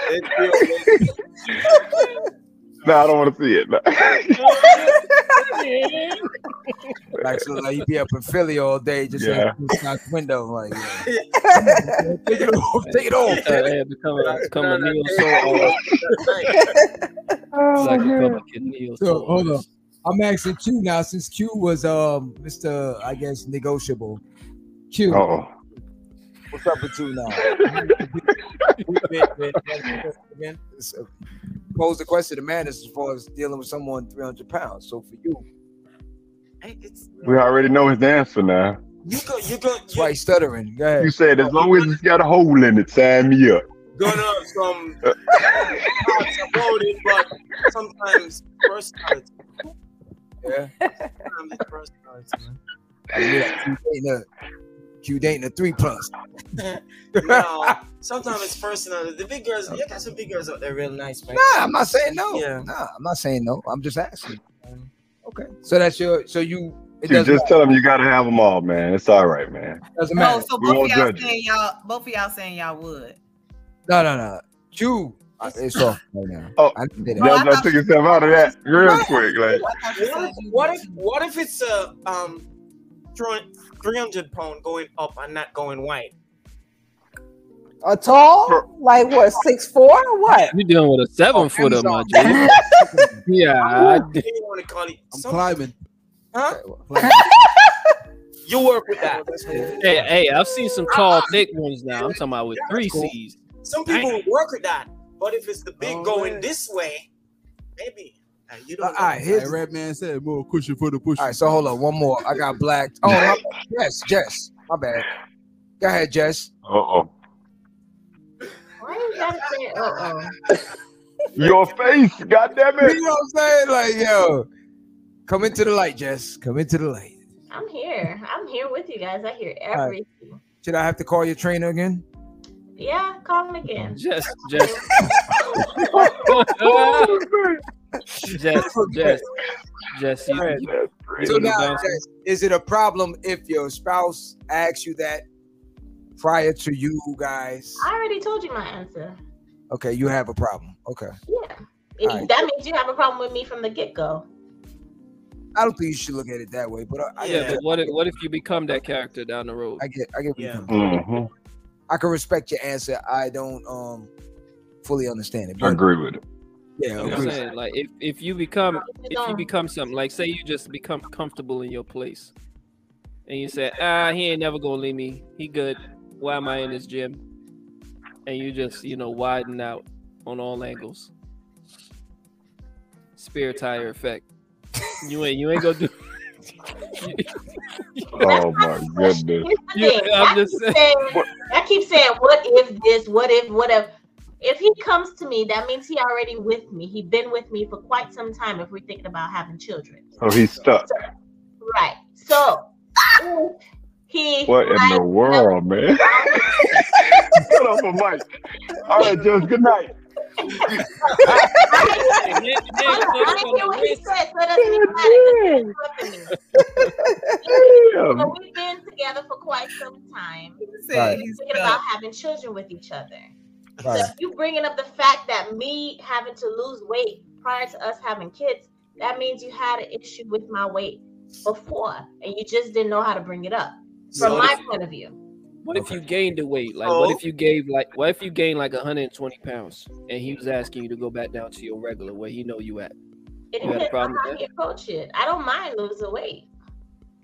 No, I don't want to see it. No.
Like so, like you be up in Philly all day, just
Yeah.
yeah. out the window, like yeah. take it off, take it off.
Uh, yeah, become a, become a neo soul
Oh,
Like a
man.
Republican
So hold on. I'm asking Q now since Q was um Mr. I guess negotiable. Q,
Oh,
what's up with you now? Again, Pose the question to man as far as dealing with someone 300 pounds. So for you,
it's,
we already know his answer now.
you go, you go,
that's why he's stuttering. Go ahead.
You said as long as it's got a hole in it, sign me up.
gonna some thoughts about it, but sometimes personality.
Yeah.
Sometimes it's personality, man.
Like, you dating a three plus.
no, sometimes it's personal. The big girls, you got some big girls out there real nice, man.
Nah, I'm not saying no.
Yeah.
Nah, I'm not saying no. I'm just asking. Okay. So that's your so you
You just matter. tell them you gotta have them all, man. It's all right, man.
Doesn't matter.
Oh,
so
both of y'all saying y'all both of y'all saying y'all would.
No, no, no. You it's off right now.
Oh,
I did
it.
Y'all
oh,
took yourself out of that real quick. Like,
what if, what if, what if it's a um, joint 300 pound going up and not going wide?
A tall, like what, six four or what?
You're dealing with a seven oh, footer, my dude. yeah, I did.
I'm climbing.
Huh? you work with that.
Hey, hey, I've seen some tall, uh-huh. thick ones now. I'm talking about with three cool. C's.
Some people Dang. work with that, but if it's the big
oh,
going
man.
this way, maybe. You
Uh, all right, here's
Red Man said, more cushion for the push.
all right. So hold on, one more. I got black. Oh, my, yes, Jess. My bad. Go ahead, Jess.
Uh oh.
Why you gotta say uh oh?
Your face, goddamn
You
it.
know what I'm saying? Like, yo, come into the light, Jess. Come into the light.
I'm here. I'm here with you guys. I hear
right.
everything.
Should I have to call your trainer again?
Yeah, call him again.
Just, just, just, just, just. You, you, you
So now, Jess, is it a problem if your spouse asks you that prior to you guys?
I already told you my answer.
Okay, you have a problem. Okay.
Yeah. It-
All right.
That means you have a problem with me from the get go.
I don't think you should look at it that way, but I, I
yeah,
get
but what if what if you become that character down the road?
I get I get
Yeah.
you're coming from.
Mhm.
I can respect your answer. I don't um fully understand it.
I agree with it.
Yeah,
I'm saying, like, if, if you become if you become something, like, say you just become comfortable in your place, and you say, ah, he ain't never gonna leave me. He good. Why am I in this gym? And you just, you know, widen out on all angles. Spare tire effect. You ain't you ain't gonna do.
Oh my goodness.
Here's
Yeah. I'm just
saying, I keep saying, what if this? What if? What if? If he comes to me, that means he already with me. He's been with me for quite some time. If we're thinking about having children,
Oh, he's stuck.
right? So he
What in the world, man? Put up a mic. All right, Jess, good night.
Hey, here- here's
I hear what he said, so it doesn't even matter 'cause he's interrupting me.
Damn.
So we've been together for quite some time.
Right.
He's
Thinking about having children with each other. So
Right.
if you bringing up the fact that me having to lose weight prior to us having kids, that means you had an issue with my weight before, and you just didn't know how to bring it up. From
So
my
if-
point of view,
What if you gained the weight? Like, what
Oh.
if you gave like, what if you gained like 120 pounds, and he was asking you to go back down to your regular where he know you at?
it
You had a
depends on
problem
how
with
he approach it. I don't mind losing weight,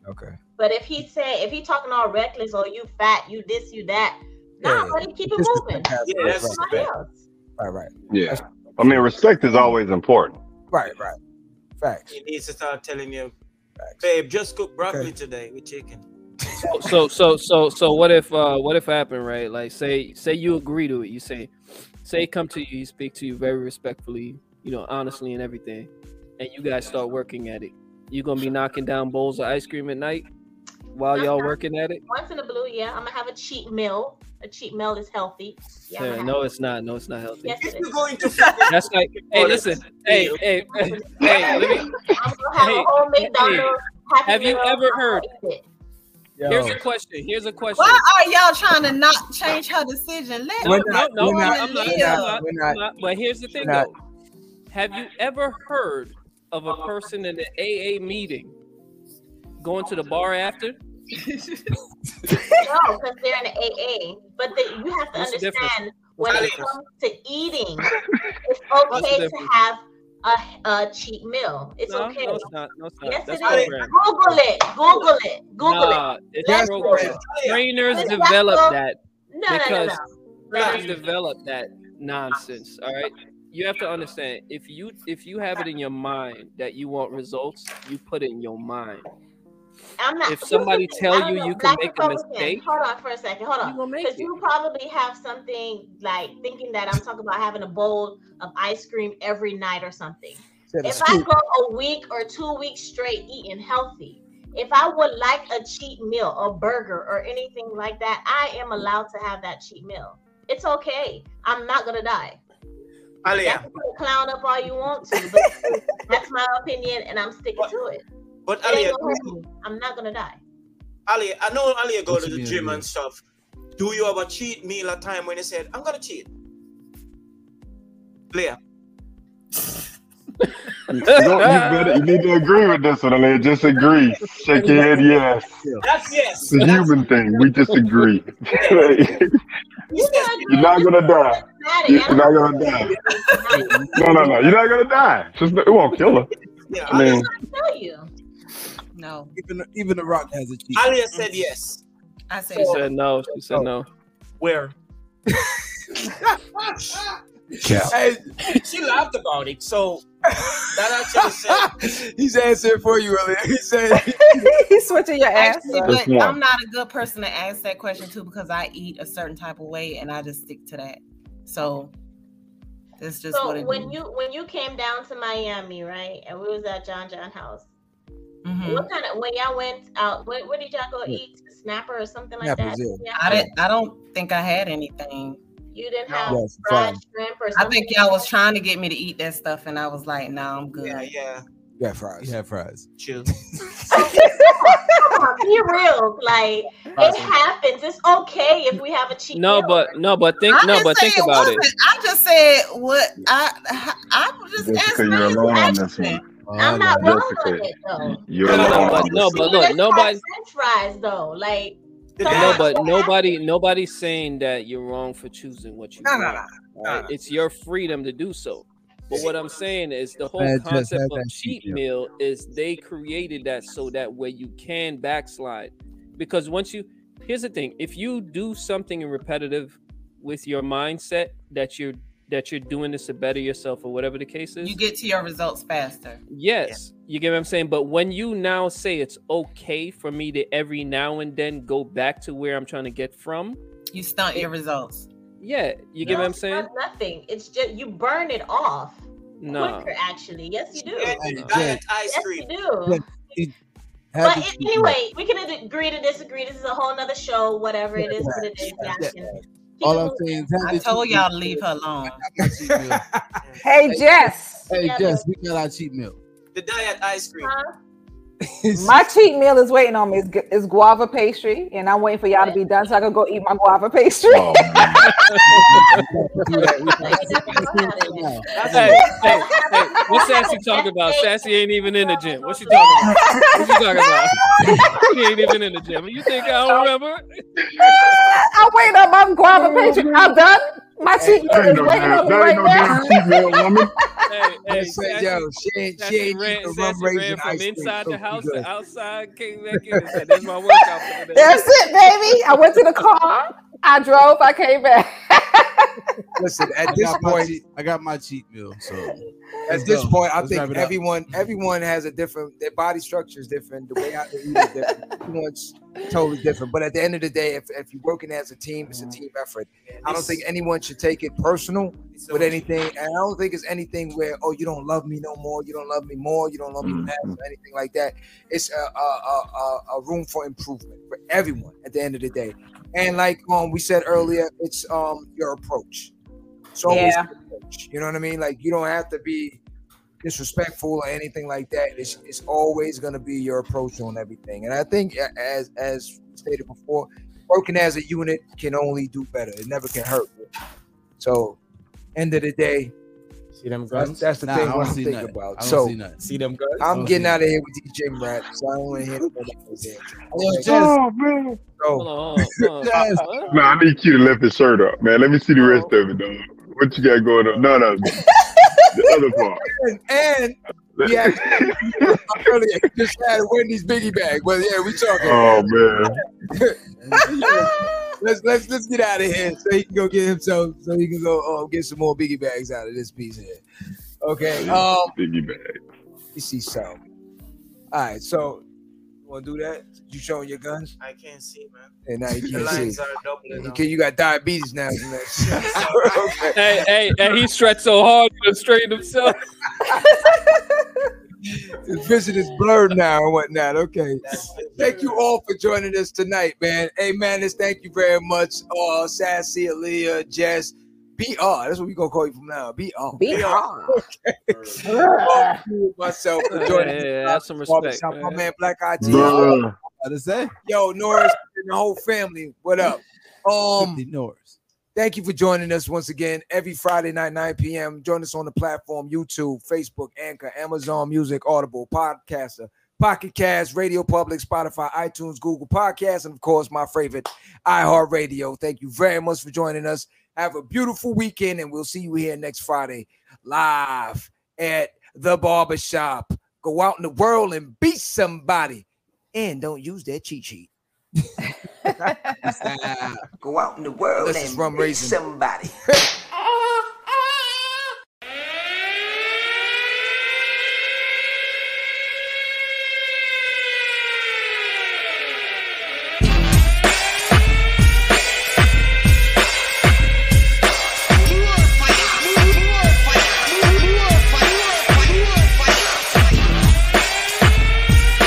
Okay.
but if he say if he talking all reckless or you fat, you this, you that, nah,
Yeah.
buddy, keep it
This
moving.
Yeah, that's-
Somebody else.
Right, right,
Yeah. I mean, respect is always important.
right, right. Facts.
He needs to start telling you,
Facts.
babe, just cook broccoli
Okay.
today with chicken.
So, so, so, so, what if, uh, what if happened, right? Like, say, say you agree to it. You say, say, come to you, he speak to you very respectfully, you know, honestly and everything, and you guys start working at it. You gonna be knocking down bowls of ice cream at night while y'all working at it?
Once in a blue, yeah, I'm gonna have a cheat meal. A cheat meal is healthy. Yeah, I'm
Yeah,
gonna
no, it's not. No, it's not healthy.
yes,
If
it
you're going to
That's like, hey, listen, hey, hey, hey, hey, let me.
I'm gonna have
Hey,
a whole McDonald's. Happy
have you ever heard-
eat it.
Here's a question. Here's a question.
Why are y'all trying to not change her decision? Let
No,
We're
no,
not-
no,
we're not-
I'm not.
we're
I'm
not-
not,
we're
I'm
not-
not. But here's the thing, though. Have you ever heard of a person in an AA meeting going to the bar after?
No, because they're in the AA. But the, you have to
What's
understand when it comes to eating, it's okay to have a, a cheat meal. It's
no,
okay.
no, it's not. No, it's not.
Yes,
That's
it is. Google it. Google it. Google
Nah,
it.
it's
yes.
Trainers develop
so?
that
No,
because
no.
trainers develop that nonsense. All right. You have to understand if you if you have it in your mind that you want results, you put it in your mind.
I'm not.
If somebody
here's the thing,
tell you
know,
you can
Black
make a mistake,
Hold on for a second. Hold on. Because
it.
you probably have something like thinking that I'm talking about having a bowl of ice cream every night or something.
Said a
If I go a week or two weeks straight eating healthy, if I would like a cheat meal, a burger, or anything like that, I am allowed to have that cheat meal. It's okay. I'm not gonna die. Y'all can clown up all you want to, but that's my opinion, and I'm sticking to it.
But
It
Aaliyah,
gonna hurt me. I'm not gonna die.
Aaliyah, I know Aaliyah go
What
to the gym
Aaliyah?
and stuff. Do you have a cheat meal at time when you said, I'm gonna cheat? Leah,
You, you better, you need to agree with this one, Aaliyah. Just agree. Shake your head, yes.
that's yes.
It's a human thing. We disagree.
You
Yes.
can
You're not gonna die. You're not gonna die. No, no, no. You're not gonna die. Just it won't kill her.
Yeah,
I mean,
tell you.
No,
Even even the Rock has a cheat.
Aaliyah said yes.
I said
She said no. She said oh. no.
Where?
Hey,
she laughed about it. So That actually said
He's answering for you earlier. He said
He's switching your
Actually,
answer.
but. I'm not a good person to ask that question too because I eat a certain type of way and I just stick to that. So that's just what
So
when
when
is.
you when you came down to Miami, right, and we was at John John House,
Mhm.
what kind of when y'all went out? Where, where did y'all go
Yeah.
eat? Snapper or something like
Snappers,
that?
yeah.
I didn't. I don't think I had anything.
You didn't have
Yes,
fried
fine.
shrimp or
I think y'all was trying to get me to eat that stuff, and I was like, "No, I'm good."
Yeah, yeah.
Yeah, fries.
You have fries.
Chill.
Be real. Like it happens. It's okay if we have a cheat
No,
meal.
but no, but think
I
no, but
say
think about it.
wasn't. I just said what I. I was just
Jessica,
answering
you're alone on this one.
I'm not wrong
Jessica,
on it though.
you're
No, no, no, but no, but look, nobody,
have French fries though. Like
no, but nobody, nobody's saying that you're wrong for choosing what you
No, no,
want.
no,
right? It's your freedom to do so. But what I'm saying is the whole
Man, just
concept of cheat
cheat
meal is they created that so that way you can backslide. Because once you here's the thing, if you do something repetitive with your mindset that you're that you're doing this to better yourself or whatever the case is,
You get to your results faster.
Yes, you get what I'm saying. But when you now say it's okay for me to every now and then go back to where I'm trying to get from,
You stunt your results.
yeah, you get what I'm saying.
It's nothing. It's just you burn it off
No,
quicker. Actually, yes, you do.
Hey,
Diet ice
Yes,
cream.
you do.
have
But
the
a-
cheat meal.
anyway, we can agree to disagree. This is a whole nother show. Whatever it is, what it is.
Yeah.
Y'all can keep
I'm saying is,
I told y'all to leave her alone.
Cheat.
Hey Jess,
Hey,
Yeah,
Jess, we got our cheat meal.
The diet ice cream.
Huh?
my cheat meal is waiting on me. It's, gu- it's guava pastry, and I'm waiting for y'all to be done so I can go eat my guava pastry.
Oh,
that. We got cheat meal right now.
hey, hey, hey, what's Sassy talking about? Sassy ain't even in the gym. What she talking about? What she talking about? she ain't even in the gym. You think I don't remember?
I'm waiting on my guava pastry. I'm done. My cheat meal
That
is
ain't no
waiting on me right
ain't no
now.
damn cheat meal, woman.
Hey, hey,
Say,
Sassy,
yo, she ain't, she ain't
ran,
the rum raisin
from
ice cream.
inside
so
the house
good.
to outside, came back in and said, "There's my workout for today."
That's it, baby. I went to the car. I drove. I came back.
Listen, at
I
this point,
cheat, I got my cheat meal. So
at this
go.
point, I
Let's
think everyone everyone has a different their body structure is different, the way they eat is different. Everyone's totally different. But at the end of the day, if, if you're working as a team, it's a mm-hmm. team effort. I don't think anyone should take it personal with anything. And I don't think it's anything where, oh, you don't love me no more, you don't love me more, you don't love me less, mm-hmm. or anything like that. It's a, a, a, a room for improvement for everyone at the end of the day. And like um we said earlier, it's um your approach. So always
Yeah.
approach. You know what I mean? Like you don't have to be disrespectful or anything like that. It's, it's always going to be your approach on everything. And I think as as stated before, working as a unit can only do better. It never can hurt. So end of the day,
See them
that's,
guns?
that's the
Nah,
thing
I
what
don't
I'm
see
thinking
nothing.
about.
I don't
So
see.
See them guns?
I'm getting out of here with DJ Rap. So I don't want to hear nobody else there.
Yo, Jess,
Oh, man.
Hold
So
on, hold on.
Jess,
What?
Nah, I need you to lift his shirt up, man. Let me see the oh. rest of it, though. What you got going on? No, no, the other part.
and, and we actually earlier just had a Wendy's biggie bag. Well, yeah, we talking.
Oh man.
let's let's let's get out of here so he can go get himself so he can go uh, get some more biggie bags out of this piece here. Okay. Um
Biggie bag.
you see so. All right, so you wanna do that? You showing your guns?
I can't see, man.
And now you can't the
lines
see.
are doubling up.
Okay, you got diabetes now. from that shit. okay.
Hey, hey, and he stretched so hard to straighten himself.
His vision is blurred now and whatnot. Okay. Thank you all for joining us tonight, man. Hey, Manus, thank you very much. Uh, Sassy, Aaliyah, Jess, BR. That's what we're gonna call you from now. BR.
Be hard.
Thank you myself for joining us.
Hey, have some respect.
Barbershop, My
man.
man, Black IT.
Bruh.
what to say?
Yo, Norris and the whole family. What up? Um,
Norris.
Thank you for joining us once again every Friday night, 9 p.m. Join us on the platform YouTube, Facebook, Anchor, Amazon Music, Audible, Podcaster, Pocket Cast, Radio Public, Spotify, iTunes, Google Podcasts, and of course, my favorite, iHeartRadio. Thank you very much for joining us. Have a beautiful weekend, and we'll see you here next Friday live at the barbershop. Go out in the world and beat somebody, and don't use that cheat sheet.
Go out in the world
it's
and beat
raisin.
somebody.